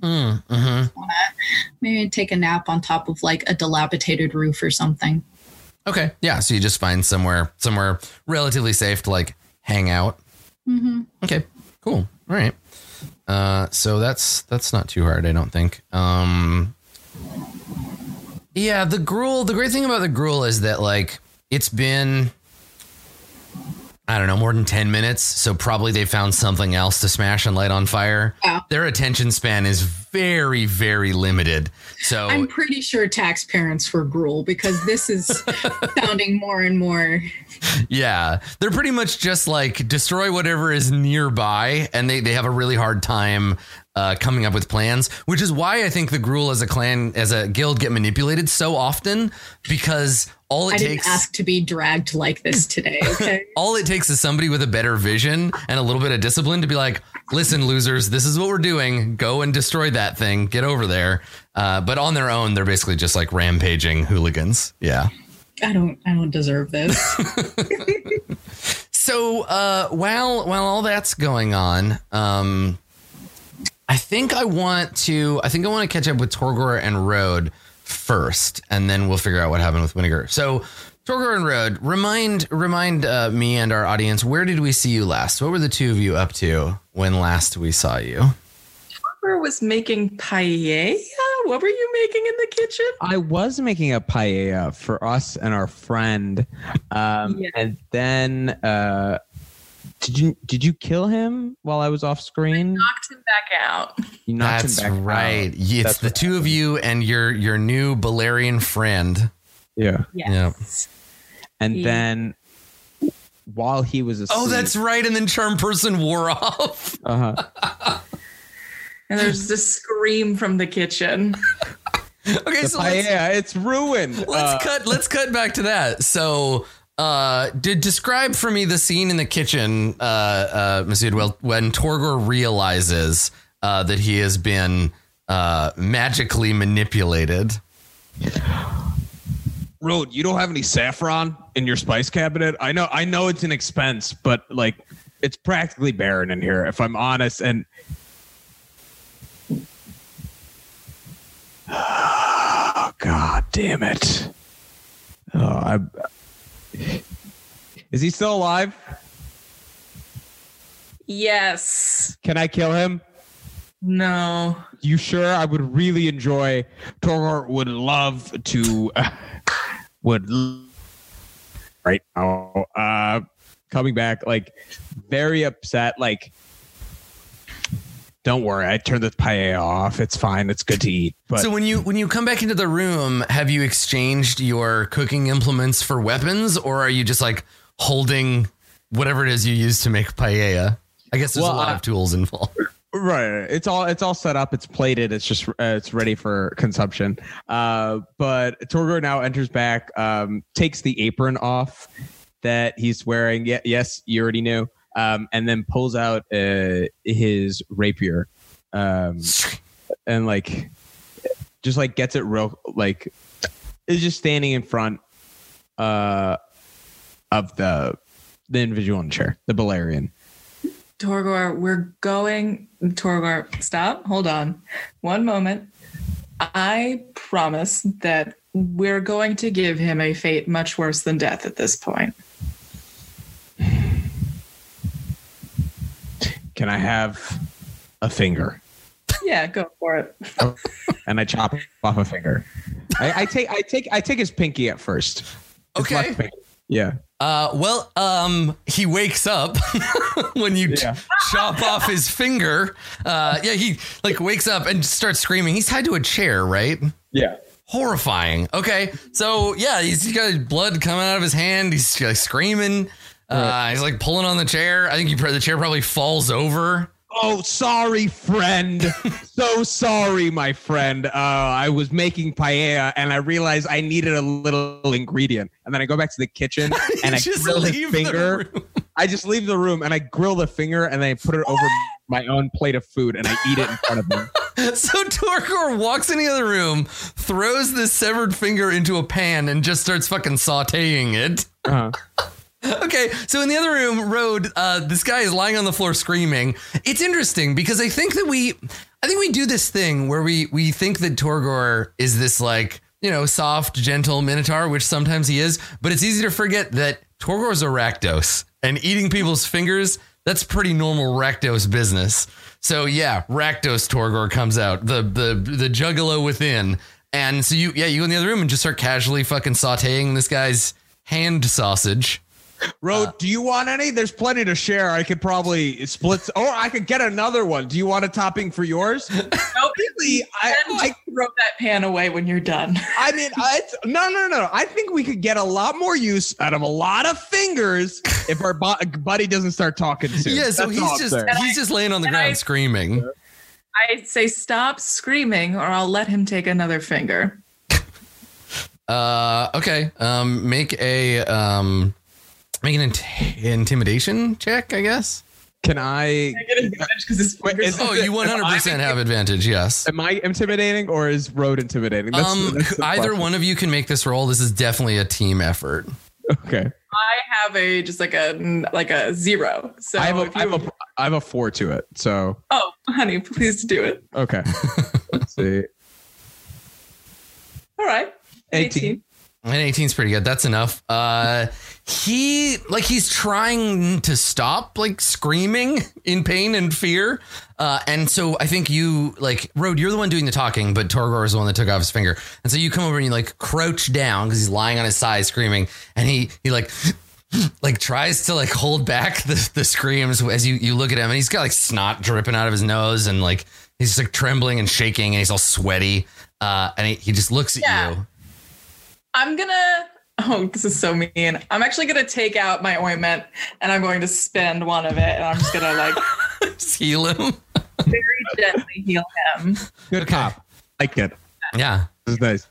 Mm, mhm. maybe take a nap on top of like a dilapidated roof or something. Okay. Yeah. So you just find somewhere somewhere relatively safe to like hang out. Mm-hmm. Okay. Cool. All right. Uh, so that's that's not too hard, I don't think. Um, yeah, the Gruul. The great thing about the Gruul is that like it's been. I don't know, more than 10 minutes. So probably they found something else to smash and light on fire. Yeah. Their attention span is very, very limited. So I'm pretty sure Tack's parents were Gruul because this is sounding more and more. Yeah, they're pretty much just like destroy whatever is nearby, and they, they have a really hard time uh, coming up with plans. Which is why I think the Gruul as a clan, as a guild, get manipulated so often because all it I takes didn't ask to be dragged like this today. Okay. all it takes is somebody with a better vision and a little bit of discipline to be like, listen, losers, this is what we're doing. Go and destroy that thing. Get over there. Uh, but on their own, they're basically just like rampaging hooligans. Yeah. I don't. I don't deserve this. So uh, while while all that's going on, um, I think I want to I think I want to catch up with Torgor and Road first, and then we'll figure out what happened with Vinegar. So Torgor and Road, remind remind uh, me and our audience where did we see you last? What were the two of you up to when last we saw you? Torgor was making paella. What were you making in the kitchen? I was making a paella for us and our friend, um, Yeah. and then uh, did you did you kill him while I was off screen? Knocked him back out. You knocked That's him back right. out. It's That's the what two of you and your your new Balerian friend. Yeah, Yes. and Yeah. then while he was asleep, Oh, that's right. And then Charm Person wore off. uh-huh. And there's this scream from the kitchen. Okay, the so let's. It's ruined. let's Uh, cut let's cut back to that so uh did describe for me the scene in the kitchen uh uh Masood, when torgor realizes uh that he has been uh magically manipulated Road, you don't have any saffron in your spice cabinet? I know I know it's an expense, but like it's practically barren in here, if I'm honest. And oh, God damn it. Oh, I Is he still alive? Yes. Can I kill him? No. You sure? I would really enjoy. Torgor would love to. would. l- right now. Uh, coming back, like very upset. Like, don't worry, I turned the paella off. It's fine. It's good to eat. But so when you when you come back into the room, have you exchanged your cooking implements for weapons, or are you just like holding whatever it is you use to make paella? I guess there's Well, a lot I- of tools involved. Right. It's all it's all set up. It's plated. It's just uh, it's ready for consumption. Uh, but Torgor now enters back, um, takes the apron off that he's wearing. Yeah, yes, you already knew. Um, and then pulls out uh, his rapier, um, and like just like gets it real like is just standing in front uh of the the individual in the chair, the Balerian. Torgor, we're going. Torgor, stop. Hold on. One moment. I promise that we're going to give him a fate much worse than death at this point. Can I have a finger? Yeah, go for it. and I chop off a finger. I, I take I take I take his pinky at first. His Okay. Yeah. Uh, well, um, he wakes up when you Yeah. chop off his finger. Uh, yeah, he like wakes up and starts screaming. He's tied to a chair, right? Yeah. Horrifying. Okay, so yeah, he's, he's got blood coming out of his hand. He's like screaming. Uh, he's like pulling on the chair. I think he, the chair probably falls over. Oh, sorry, friend. so sorry, my friend. Uh, I was making paella and I realized I needed a little ingredient. And then I go back to the kitchen and I Just grill his leave the finger. room. I just leave the room and I grill the finger and then I put it over my own plate of food and I eat it in front of him. So Torgor walks in the other room, throws this severed finger into a pan, and just starts fucking sautéing it. Uh-huh. Okay, so in the other room, Road, uh, this guy is lying on the floor screaming. It's interesting because I think that we, I think we do this thing where we we think that Torgor is this like you know soft, gentle minotaur, which sometimes he is, but it's easy to forget that Torgor's a Rakdos, and eating people's fingers that's pretty normal Rakdos business. So yeah, Rakdos Torgor comes out, the the the juggalo within, and so you yeah you go in the other room and just start casually fucking sautéing this guy's hand sausage. Road, do you want any? There's plenty to share. I could probably split, or I could get another one. Do you want a topping for yours? Nope. Really, I, I, throw that pan away when you're done. I mean, I, it's, no, no, no. I think we could get a lot more use out of a lot of fingers if our bu- buddy doesn't start talking soon. Yeah, so That's he's just saying. he's just laying on the ground I- screaming. I say stop screaming, or I'll let him take another finger. Uh, okay. Um, make a um, make an int- intimidation check, I guess. Can I? I get advantage because his Wait, is- Oh, you one hundred percent have advantage. Yes. Am I intimidating or is Road intimidating? That's- Um, that's either question. one of you can make this roll. This is definitely a team effort. Okay. I have a just like a like a zero. So I have a, if I have a I have a four to it. So oh, honey, please do it. okay. Let's see. All right, 18. And 18 is pretty good. That's enough. Uh, he like he's trying to stop like screaming in pain and fear. Uh, and so I think you like Road, you're the one doing the talking, but Torgor is the one that took off his finger. And so you come over and you like crouch down because he's lying on his side screaming, and he he like like tries to like hold back the, the screams as you you look at him, and he's got like snot dripping out of his nose, and like he's like trembling and shaking, and he's all sweaty. Uh, and he, he just looks at Yeah. you. I'm gonna. Oh, this is so mean. I'm actually gonna take out my ointment and I'm going to spend one of it, and I'm just gonna like Just heal him. very gently heal him. Good cop. I like it. Yeah. This is nice.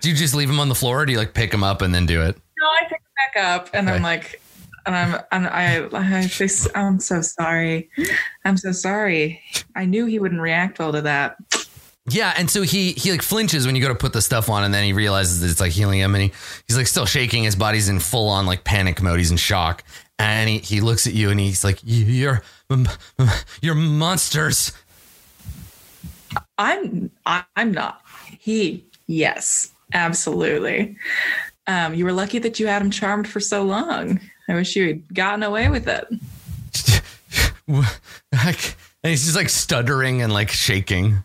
Do you just leave him on the floor or do you like pick him up and then do it? No, I pick it back up and I'm like, and I'm, and I, I say, I'm so sorry. I'm so sorry. I knew he wouldn't react well to that. Yeah, and so he he like flinches when you go to put the stuff on, and then he realizes that it's like healing him, and he, he's like still shaking. His body's in full on like panic mode. He's in shock, and he, he looks at you and he's like, "You're you're monsters." I'm, I'm not. He, yes, absolutely. Um, you were lucky that you had him charmed for so long. I wish you had gotten away with it. And he's just like stuttering and like shaking.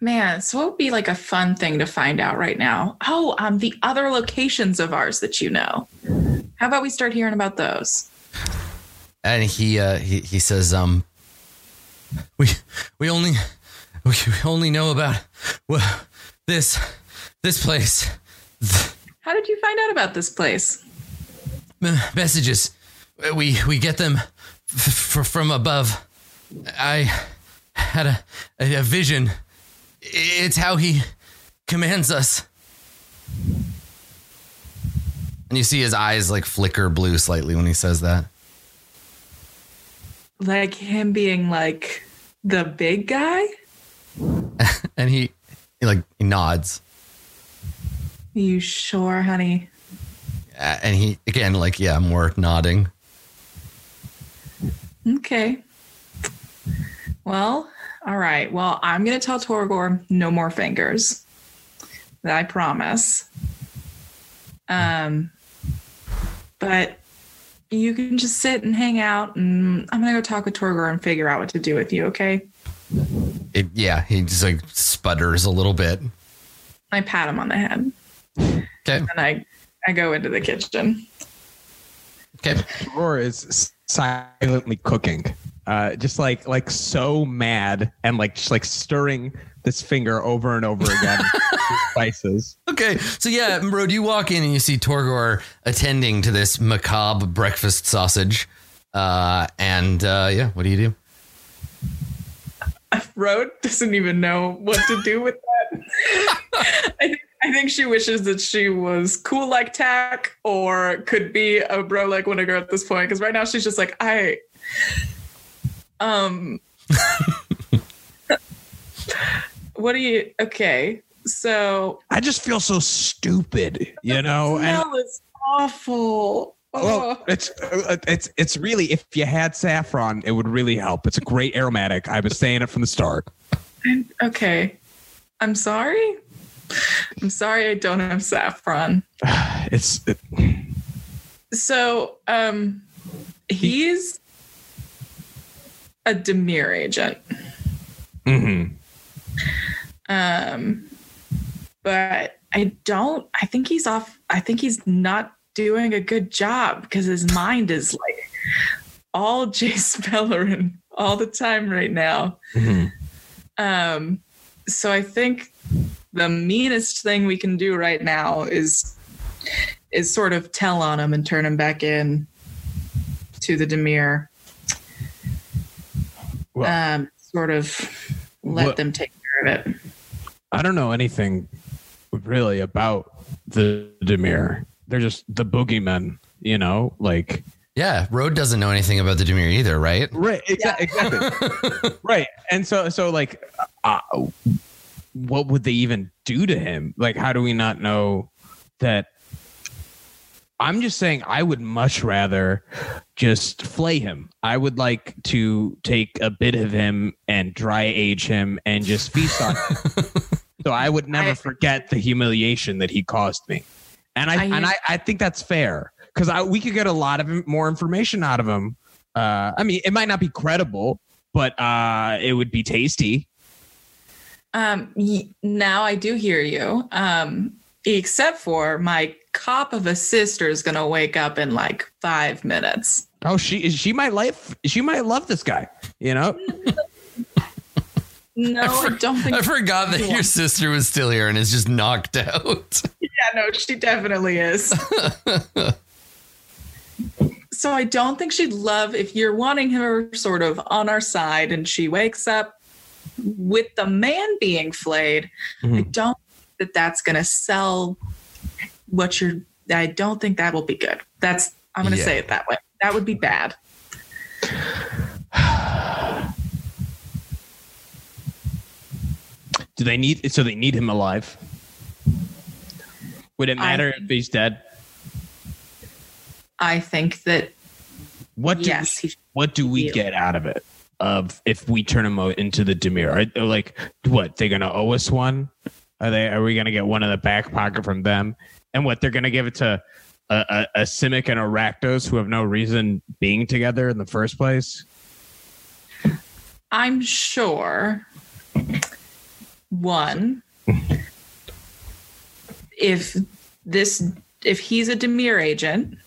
Man, so what would be like a fun thing to find out right now? Oh, um, the other locations of ours that you know. How about we start hearing about those? and he uh he, he says um we we only we only know about well this this place How did you find out about this place? M- messages we we get them f- f- from above i had a, a a vision it's how he commands us and you see his eyes like flicker blue slightly when he says that Like him being like the big guy? and he, he like he nods You sure, honey? Uh, and he again like yeah more nodding Okay. Well, all right. Well, I'm going to tell Torgor no more fingers. I promise. Um, but you can just sit and hang out, and I'm going to go talk with Torgor and figure out what to do with you, okay? it, yeah he just like sputters a little bit I pat him on the head, okay and I, I go into the kitchen. okay Roar is silently cooking, uh, just like like so mad and like just like stirring this finger over and over again with spices. okay so yeah bro, you walk in and you see torgor attending to this macabre breakfast sausage uh and uh yeah what do you do Road doesn't even know what to do with that. I, think, I think she wishes that she was cool like Tack or could be a bro like Vinegar at this point. Because right now she's just like, I. Um. what do you. Okay. So. I just feel so stupid, you know. And smell is awful. well, Oh. it's uh, it's it's really if you had saffron, it would really help. It's a great aromatic. I was saying it from the start. I'm- okay. I'm sorry. I'm sorry I don't have saffron. It's it, So, um, he's a Dimir agent. mhm. Um, but I don't, I think he's off, I think he's not doing a good job because his mind is like all Jace Beleren all the time right now. Mhm. Um, so I think the meanest thing we can do right now is is sort of tell on him and turn him back in to the Dimir. Well- um, sort of let What- them take care of it. I don't know anything really about the Dimir. They're just the boogeymen, you know, like yeah road doesn't know anything about the dimir either right right, exa- exactly, right. And so, so like, uh, what would they even do to him? Like, how do we not know that? I'm just saying, I would much rather just flay him. I would like to take a bit of him and dry age him and just feast on him. so I would never I- forget the humiliation that he caused me. And I, I and I, I think that's fair because I we could get a lot of more information out of him. Uh, I mean, it might not be credible, but uh, it would be tasty. Um, y- now I do hear you. Um, except for my cop of a sister is gonna wake up in like five minutes. Oh, she she might like she might love this guy. You know, No, I, don't think. i forgot that your sister was still here and is just knocked out yeah, no, she definitely is. so I don't think she'd love if you're wanting her sort of on our side and she wakes up with the man being flayed. I Mhm. don't that that's going to sell what you're. I don't think that will be good. That's I'm going to Yeah. say it that way. That would be bad. do they need so they need him alive? Would it matter if he's dead? I think that What do yes, we, what do we get out of it? Of if we turn him into the Dimir, Are- like what they're gonna owe us one? Are they? Are we gonna get one in the back pocket from them? And what they're gonna give it to a, a, a Simic and a Rakdos who have no reason being together in the first place? I'm sure one, if this if he's a Dimir agent,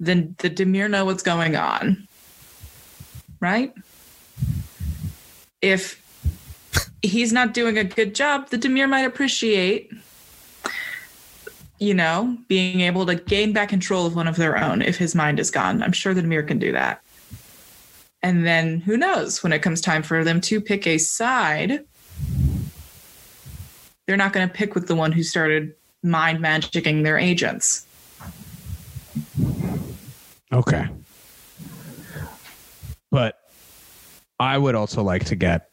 then the Dimir know what's going on. Right? If he's not doing a good job, the Dimir might appreciate you know, being able to gain back control of one of their own if his mind is gone. I'm sure that Dimir can do that. And then who knows when it comes time for them to pick a side, they're not going to pick with the one who started mind magicking their agents. Okay. But I would also like to get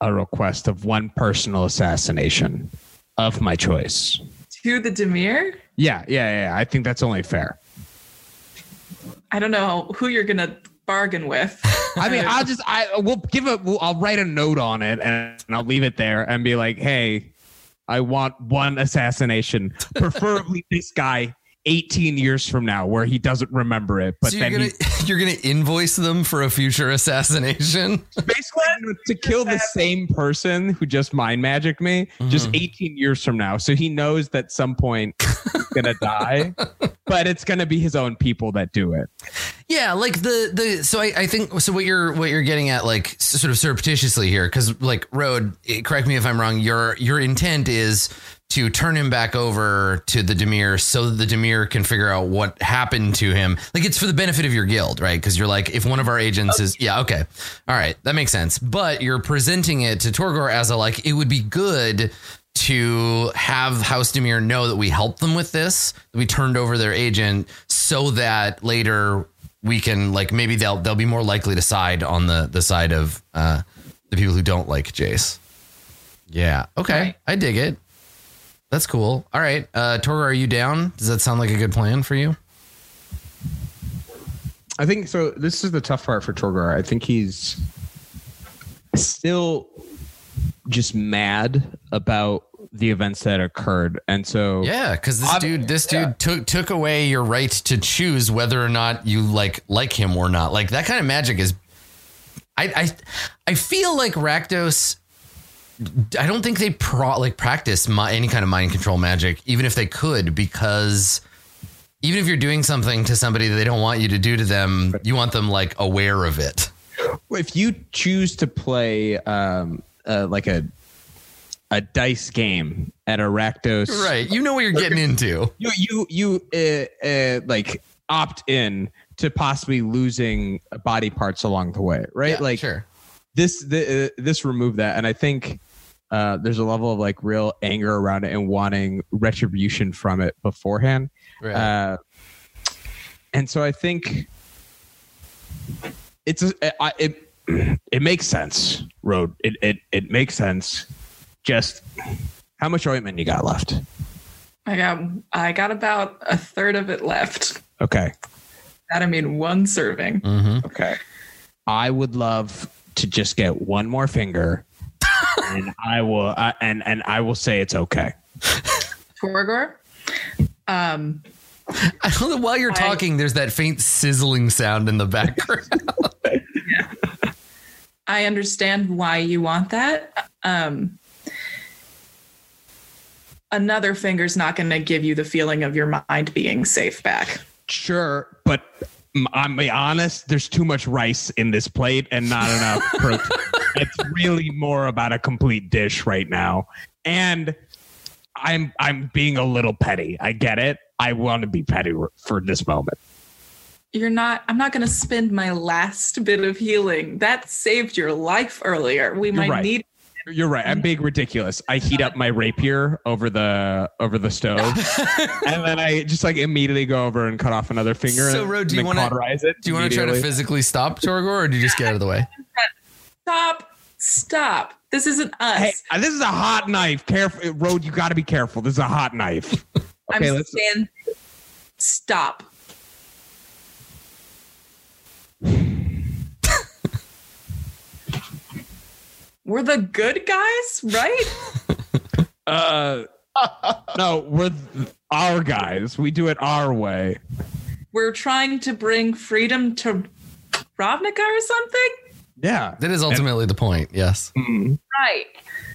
a request of one personal assassination of my choice. To the Dimir? Yeah, yeah, yeah. I think that's only fair. I don't know who you're going to bargain with. I mean, I'll just I will give a we'll, I'll write a note on it and, and I'll leave it there and be like, "Hey, I want one assassination, preferably this guy 18 years from now where he doesn't remember it, but so then gonna he you're gonna invoice them for a future assassination. basically to kill the same person who just mind magicked me just Mhm. 18 years from now. So he knows that some point he's gonna die, but it's gonna be his own people that do it. Yeah, like the the so I, I think so what you're what you're getting at like sort of surreptitiously here because like road eh, correct me if I'm wrong your your intent is to turn him back over to the Dimir so that the Dimir can figure out what happened to him like it's for the benefit of your guild right because you're like if one of our agents is yeah okay all right that makes sense but you're presenting it to Torgor as a like it would be good to have House Dimir know that we helped them with this, that we turned over their agent, so that later we can like maybe they'll they'll be more likely to side on the the side of uh, the people who don't like Jace. Yeah. Okay. Right. I dig it. That's cool. All right. Uh are you down? Does that sound like a good plan for you? I think so. This is the tough part for Torgor. I think he's still just mad about the events that occurred, and so Yeah, because this Ob- dude, this dude took took away your right to choose whether or not you like like him or not. Like that kind of magic is. I I I feel like Rakdos. I don't think they pro like practice mi- any kind of mind control magic, even if they could, because even if you're doing something to somebody that they don't want you to do to them, you want them like aware of it. if you choose to play um, uh, like a a dice game at a Rakdos, Right. You know what you're getting into. You you you uh, uh, like opt in to possibly losing body parts along the way, right? Yeah, like sure. this the, uh, this removed that, and I think. Uh, there's a level of like real anger around it and wanting retribution from it beforehand. Right. Uh, and so I think it's a, I, it it makes sense. Road it it it makes sense. Just how much ointment you got left? I got I got about a third of it left. Okay, That I mean one serving. mm-hmm. okay. I would love to just get one more finger, and I will uh, and and I will say it's okay. Torgor. Um, I know while you're I- talking, there's that faint sizzling sound in the background. I understand why you want that. Um, another finger's not going to give you the feeling of your mind being safe back. Sure, but m- I'm be honest. There's too much rice in this plate and not enough protein. it's really more about a complete dish right now, and I'm I'm being a little petty. I get it. I want to be petty for this moment. You're not. I'm not going to spend my last bit of healing. That saved your life earlier. We might right. need. You're right. I'm being ridiculous. I heat up my rapier over the over the stove, and then I just like immediately go over and cut off another finger. So, and, Ro, do and you wanna- cauterize it? Do you want to try to physically stop Torgor, or do you just get out of the way? Stop. Stop. This isn't us. Hey, uh, this is a hot knife. Careful, road. You got to be careful. This is a hot knife. Okay, I'm let's. stand. Stop. We're the good guys, right? Uh, no, we're th- our guys. We do it our way. We're trying to bring freedom to Ravnica or something. Yeah. That is ultimately the point. Yes. Mm. Right.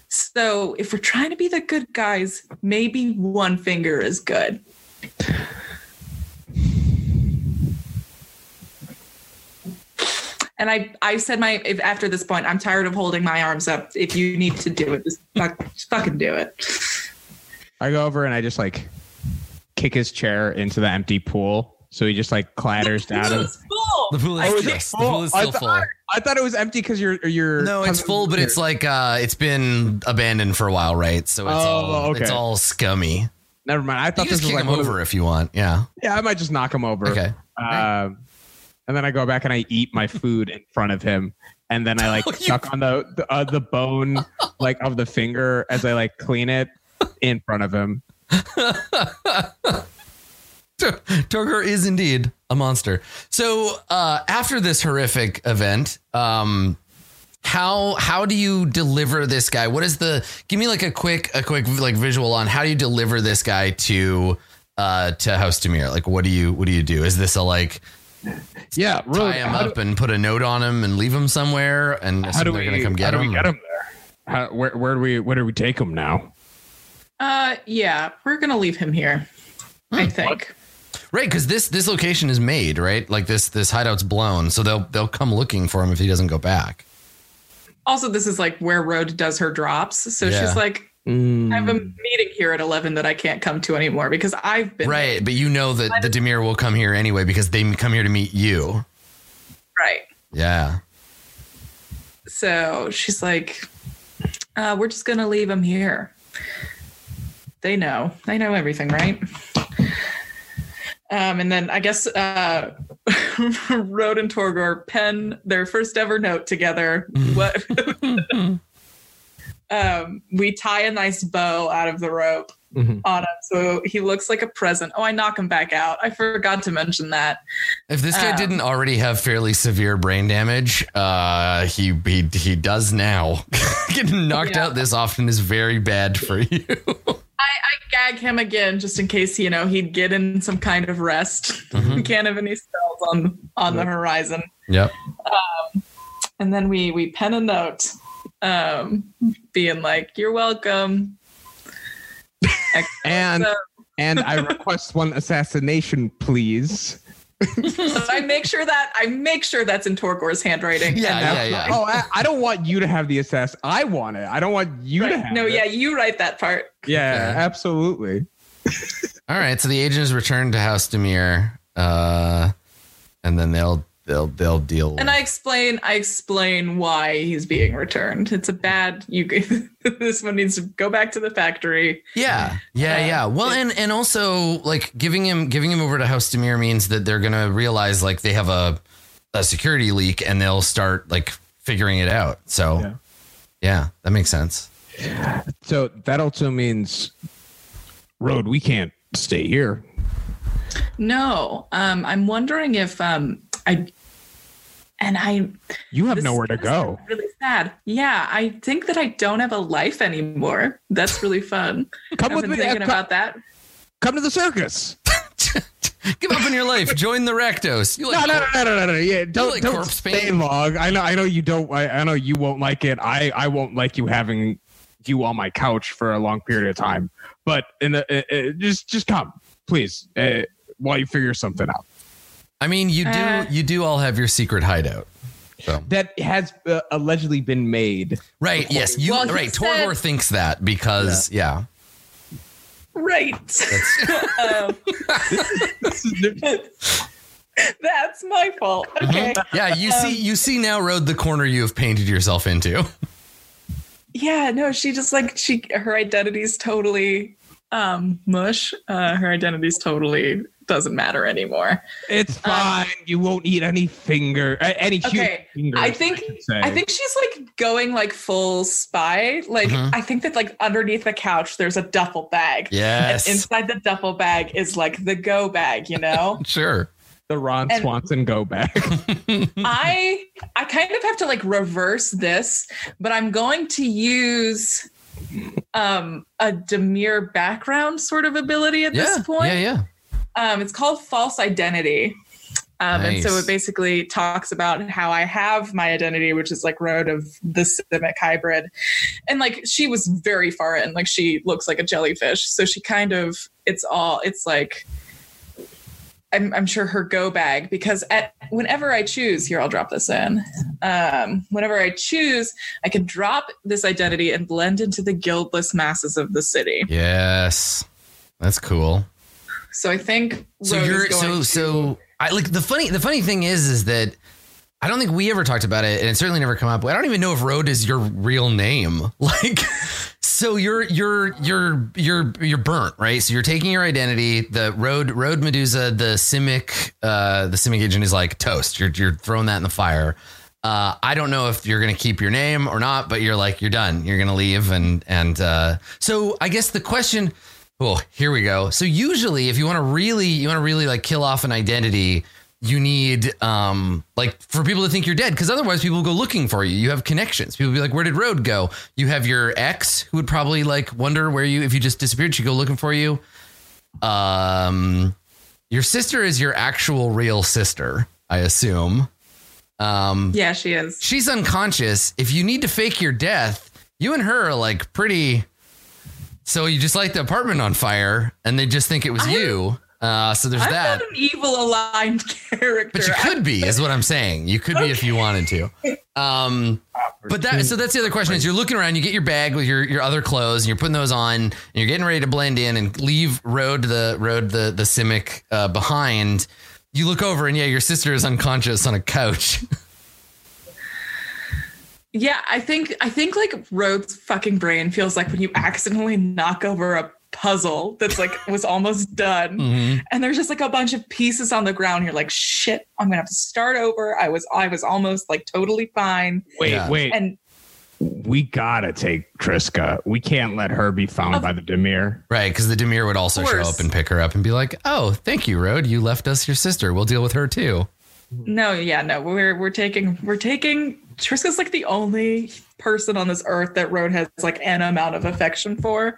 So if we're trying to be the good guys, maybe one finger is good. And I, I said my if after this point, I'm tired of holding my arms up. If you need to do it, just, fuck, just fucking do it. I go over and I just like kick his chair into the empty pool. So he just like clatters down. And, full. The pool Oh, is, is it yes, the full? pool is I still thought- full. I thought it was empty because you're you're No, it's full, but it's like uh it's been abandoned for a while, right? So it's Oh, all okay. it's all scummy. never mind. I You thought just this was kick like him over if you want. Yeah. yeah, I might just knock him over. Okay. Um, and then I go back and I eat my food in front of him, and then I like suck on the the, uh, the bone like of the finger as I like clean it in front of him. Torgor is indeed a monster. So uh, after this horrific event, um, how how do you deliver this guy? What is the? Give me like a quick a quick like visual on how do you deliver this guy to uh to House Dimir? Like what do you what do you do? Is this a like Yeah, really. tie him how up and put a note on him and leave him somewhere and how assume do they're we gonna come get how get do him? we get him there? How, where where do we where do we take him now? Uh, yeah, we're gonna leave him here. I think. Right, because this this location is made right. Like this this hideout's blown, so they'll they'll come looking for him if he doesn't go back. Also, this is like where Rode does her drops. So Yeah. she's like, I have a meeting here at 11 that I can't come to anymore because I've been Right, but you know that the Dimir will come here anyway because they come here to meet you. right. Yeah. So she's like, uh, we're just gonna leave him here. They know. They know everything, right? Um, and then I guess uh, Rode and Torgor pen their first ever note together. What? um, we tie a nice bow out of the rope Mhm. on him, so he looks like a present. Oh, I knock him back out. I forgot to mention that. If this guy Um, didn't already have fairly severe brain damage, uh, he he he does now. Getting knocked Yeah. out this often is very bad for you. I, I gag him again just in case you know he'd get in some kind of rest. Mhm. we can't have any spells on on the horizon. yep. Um, And then we we pen a note, um, being like, "You're welcome." And and I request one assassination, please. but I make sure that I make sure that's in Torgor's handwriting. Yeah, yeah, yeah. Oh, I, I don't want you to have the assess. I want it. I don't want you to right. have No, it. yeah, you write that part. Yeah, Okay. absolutely. All right, so the agent is returned to House Dimir, uh, and then they'll they'll they'll deal. And I explain I explain why he's being returned. It's a bad you this one needs to go back to the factory. Yeah, yeah, Uh, yeah. Well, and and also like giving him giving him over to House Dimir means that they're gonna realize like they have a a security leak and they'll start like figuring it out. So, Yeah. yeah, that makes sense. So that also means, Road, we can't stay here. No, um, I'm wondering if um, I and I You have nowhere to go. Really sad. Yeah, I think that I don't have a life anymore. That's really fun. Come I've with been me. thinking uh, about that. come to the circus. Give up in your life. Join the Rakdos. You No, like no, no, no, no, no, no. Yeah, don't, like don't stay paint? long. I know, I know you don't. I, I know you won't like it. I, I won't like you having you on my couch for a long period of time. But in the, uh, uh, just, just come, please, uh, while you figure something out. I mean, you do Uh. you do all have your secret hideout. So That has uh, allegedly been made. right, yes, you Well, right. said- Torgor thinks that because yeah, Right. um, that's my fault. Okay. yeah. You see you see now, Road, the corner you have painted yourself into. Yeah, no, she just like she her identity's totally um mush. Uh her identity's totally doesn't matter anymore. It's fine. you won't eat any finger, uh, any human Okay, fingers. I think should say. I think she's like going like full spy. Like Mhm. I think that like underneath the couch there's a duffel bag. Yes, And inside the duffel bag is like the go bag, you know? sure. the Ron and- Swanson go bag. I I kind of have to like reverse this, but I'm going to use um a Dimir background sort of ability at Yeah, this point. yeah, yeah. Um it's called false identity. Um, And so it basically talks about how I have my identity, which is like road of the Simic hybrid. And like she was very far in, like she looks like a jellyfish. So she kind of, it's all, it's like, I'm, I'm sure her go bag because at whenever I choose, here I'll drop this in. Um, whenever I choose, I can drop this identity and blend into the guildless masses of the city. Yes. That's cool. So I think So you're going so to- so I like the funny the funny thing is is that I don't think we ever talked about it and it certainly never come up. I don't even know if Road is your real name. Like so you're you're you're you're you're burnt, right? So you're taking your identity, the Road Road Medusa, the Simic uh the Simic agent is like toast. You're you're throwing that in the fire. Uh, I don't know if you're gonna keep your name or not, but you're like you're done. You're gonna leave, and and uh, so I guess the question. Oh, here we go. So usually, if you want to really, you want to really like kill off an identity, you need um like for people to think you're dead because otherwise people go looking for you. You have connections. People be like, "Where did Road go?" You have your ex who would probably like wonder where you if you just disappeared. She go looking for you. Um, your sister is your actual real sister, I assume. Um, Yeah, she is. she's unconscious. If you need to fake your death, you and her are like pretty. So you just light the apartment on fire, and they just think it was I'm- you. Uh, so there's I'm that. not an evil aligned character. But you could be, is what I'm saying. You could be if you wanted to. Um, but that so that's the other question is you're looking around, you get your bag with your your other clothes, and you're putting those on, and you're getting ready to blend in and leave road the road the the Simic uh, behind. You look over, and yeah, your sister is unconscious on a couch. Yeah, I think I think like Rhodes' fucking brain feels like when you accidentally knock over a puzzle that's like was almost done Mhm. and there's just like a bunch of pieces on the ground you're like shit i'm gonna have to start over i was i was almost like totally fine Wait, Yeah. wait. and we gotta take Triska. We can't let her be found Of- by the Dimir. Right, because the Dimir would also show up and pick her up and be like, "Oh, thank you, Road. You left us your sister. We'll deal with her too." no yeah no we're we're taking we're taking triska's like the only person on this earth that road has like an amount of affection for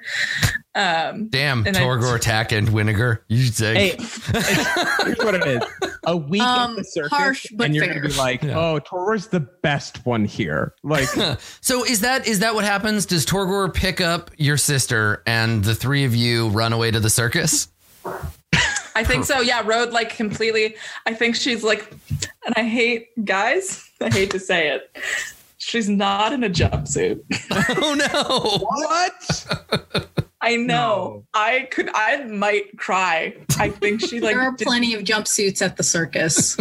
um Damn, Torgor, Tack, and Vinegar. You should say. Hey, here's what it is: a week Um, at the circus, harsh, but and you're fair. gonna be like, Yeah. "Oh, Torgor's the best one here." Like, So is that is that what happens? Does Torgor pick up your sister and the three of you run away to the circus? I think so. Yeah, Road like completely. I think she's like, and I hate guys. I hate to say it. She's not in a jumpsuit. oh no! what? I know. No. I could. I might cry. I think she like. there are did- plenty of jumpsuits at the circus.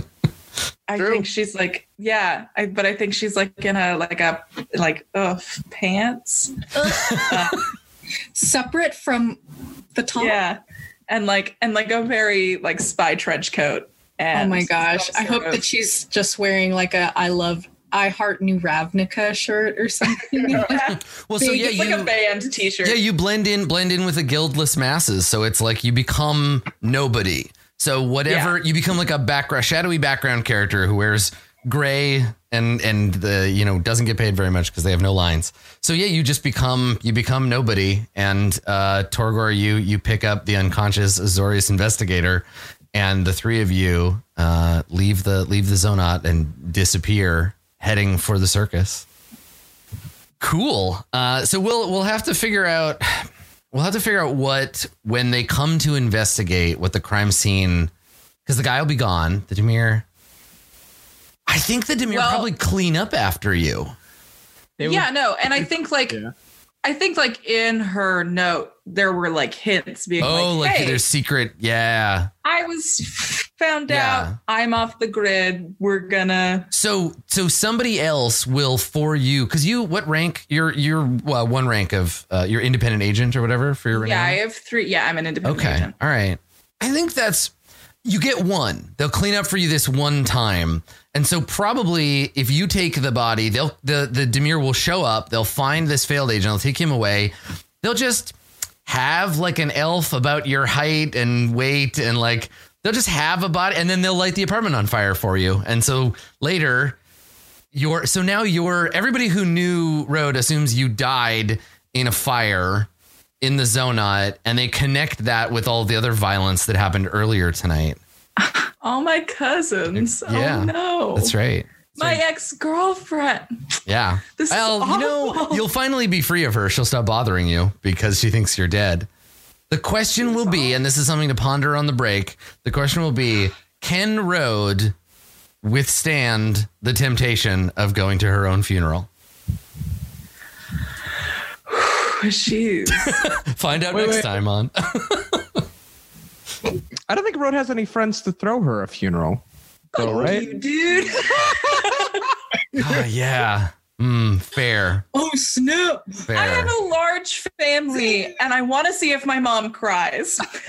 I True. think she's like. Yeah. I, but I think she's like in a like a like ugh pants. Uh, Separate from the top. yeah. And like and like a very like spy trench coat. Oh my gosh. I hope sort that she's just wearing like a I love I heart New Ravnica shirt or something. Well, so yeah, it's like you a band T-shirt. yeah you blend in blend in with the guildless masses. So it's like you become nobody. So whatever you become like a background shadowy background character who wears gray and and the you know doesn't get paid very much because they have no lines. So yeah, you just become you become nobody. And uh, Torgor, you you pick up the unconscious Azorius investigator, and the three of you uh, leave the leave the Zonot and disappear, heading for the circus. Cool. Uh, so we'll we'll have to figure out we'll have to figure out what when they come to investigate what the crime scene because the guy will be gone. The Dimir. I think the Dimir Well- probably clean up after you. They yeah, no, and I think like Yeah. I think like in her note there were like hints being Oh, like, like hey, there's secret. Yeah. I was found Yeah. out. I'm off the grid. We're gonna. So so somebody else will for you because you what rank you're you're well, one rank of uh, your independent agent or whatever for your Yeah, I have three. Yeah, I'm an independent Okay. agent. All right. I think that's you get one. They'll clean up for you this one time. And so probably if you take the body, they'll the the Dimir will show up, they'll find this failed agent, they'll take him away. They'll just have like an elf about your height and weight and like they'll just have a body and then they'll light the apartment on fire for you. And so later you're so now you're everybody who knew Road assumes you died in a fire in the Zonot and they connect that with all the other violence that happened earlier tonight. All my cousins. Yeah, oh no. That's right. My ex girlfriend. Yeah. This is well, you know, you'll finally be free of her. She'll stop bothering you because she thinks you're dead. The question will be, and this is something to ponder on the break. The question will be, can Rode withstand the temptation of going to her own funeral? Jeez. Find out Wait, next wait. time on. I don't think Rode has any friends to throw her a funeral. Though, right? You dude. Ah, yeah. Mm, fair. Oh snap. Fair. I have a large family and I want to see if my mom cries.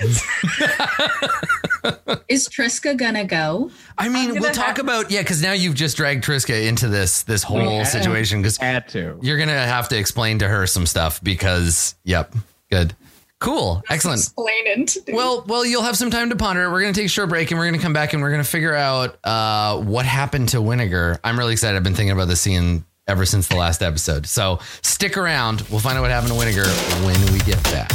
Is Triska gonna go? I mean, we'll talk have- about yeah, because now you've just dragged Triska into this this whole situation because Had to. you're gonna have to explain to her some stuff because yep, good, cool, excellent. Explaining. to do. Well, well, you'll have some time to ponder it. We're gonna take a short break and we're gonna come back and we're gonna figure out uh, what happened to Vinegar. I'm really excited. I've been thinking about this scene ever since the last episode. So stick around. We'll find out what happened to Vinegar when we get back.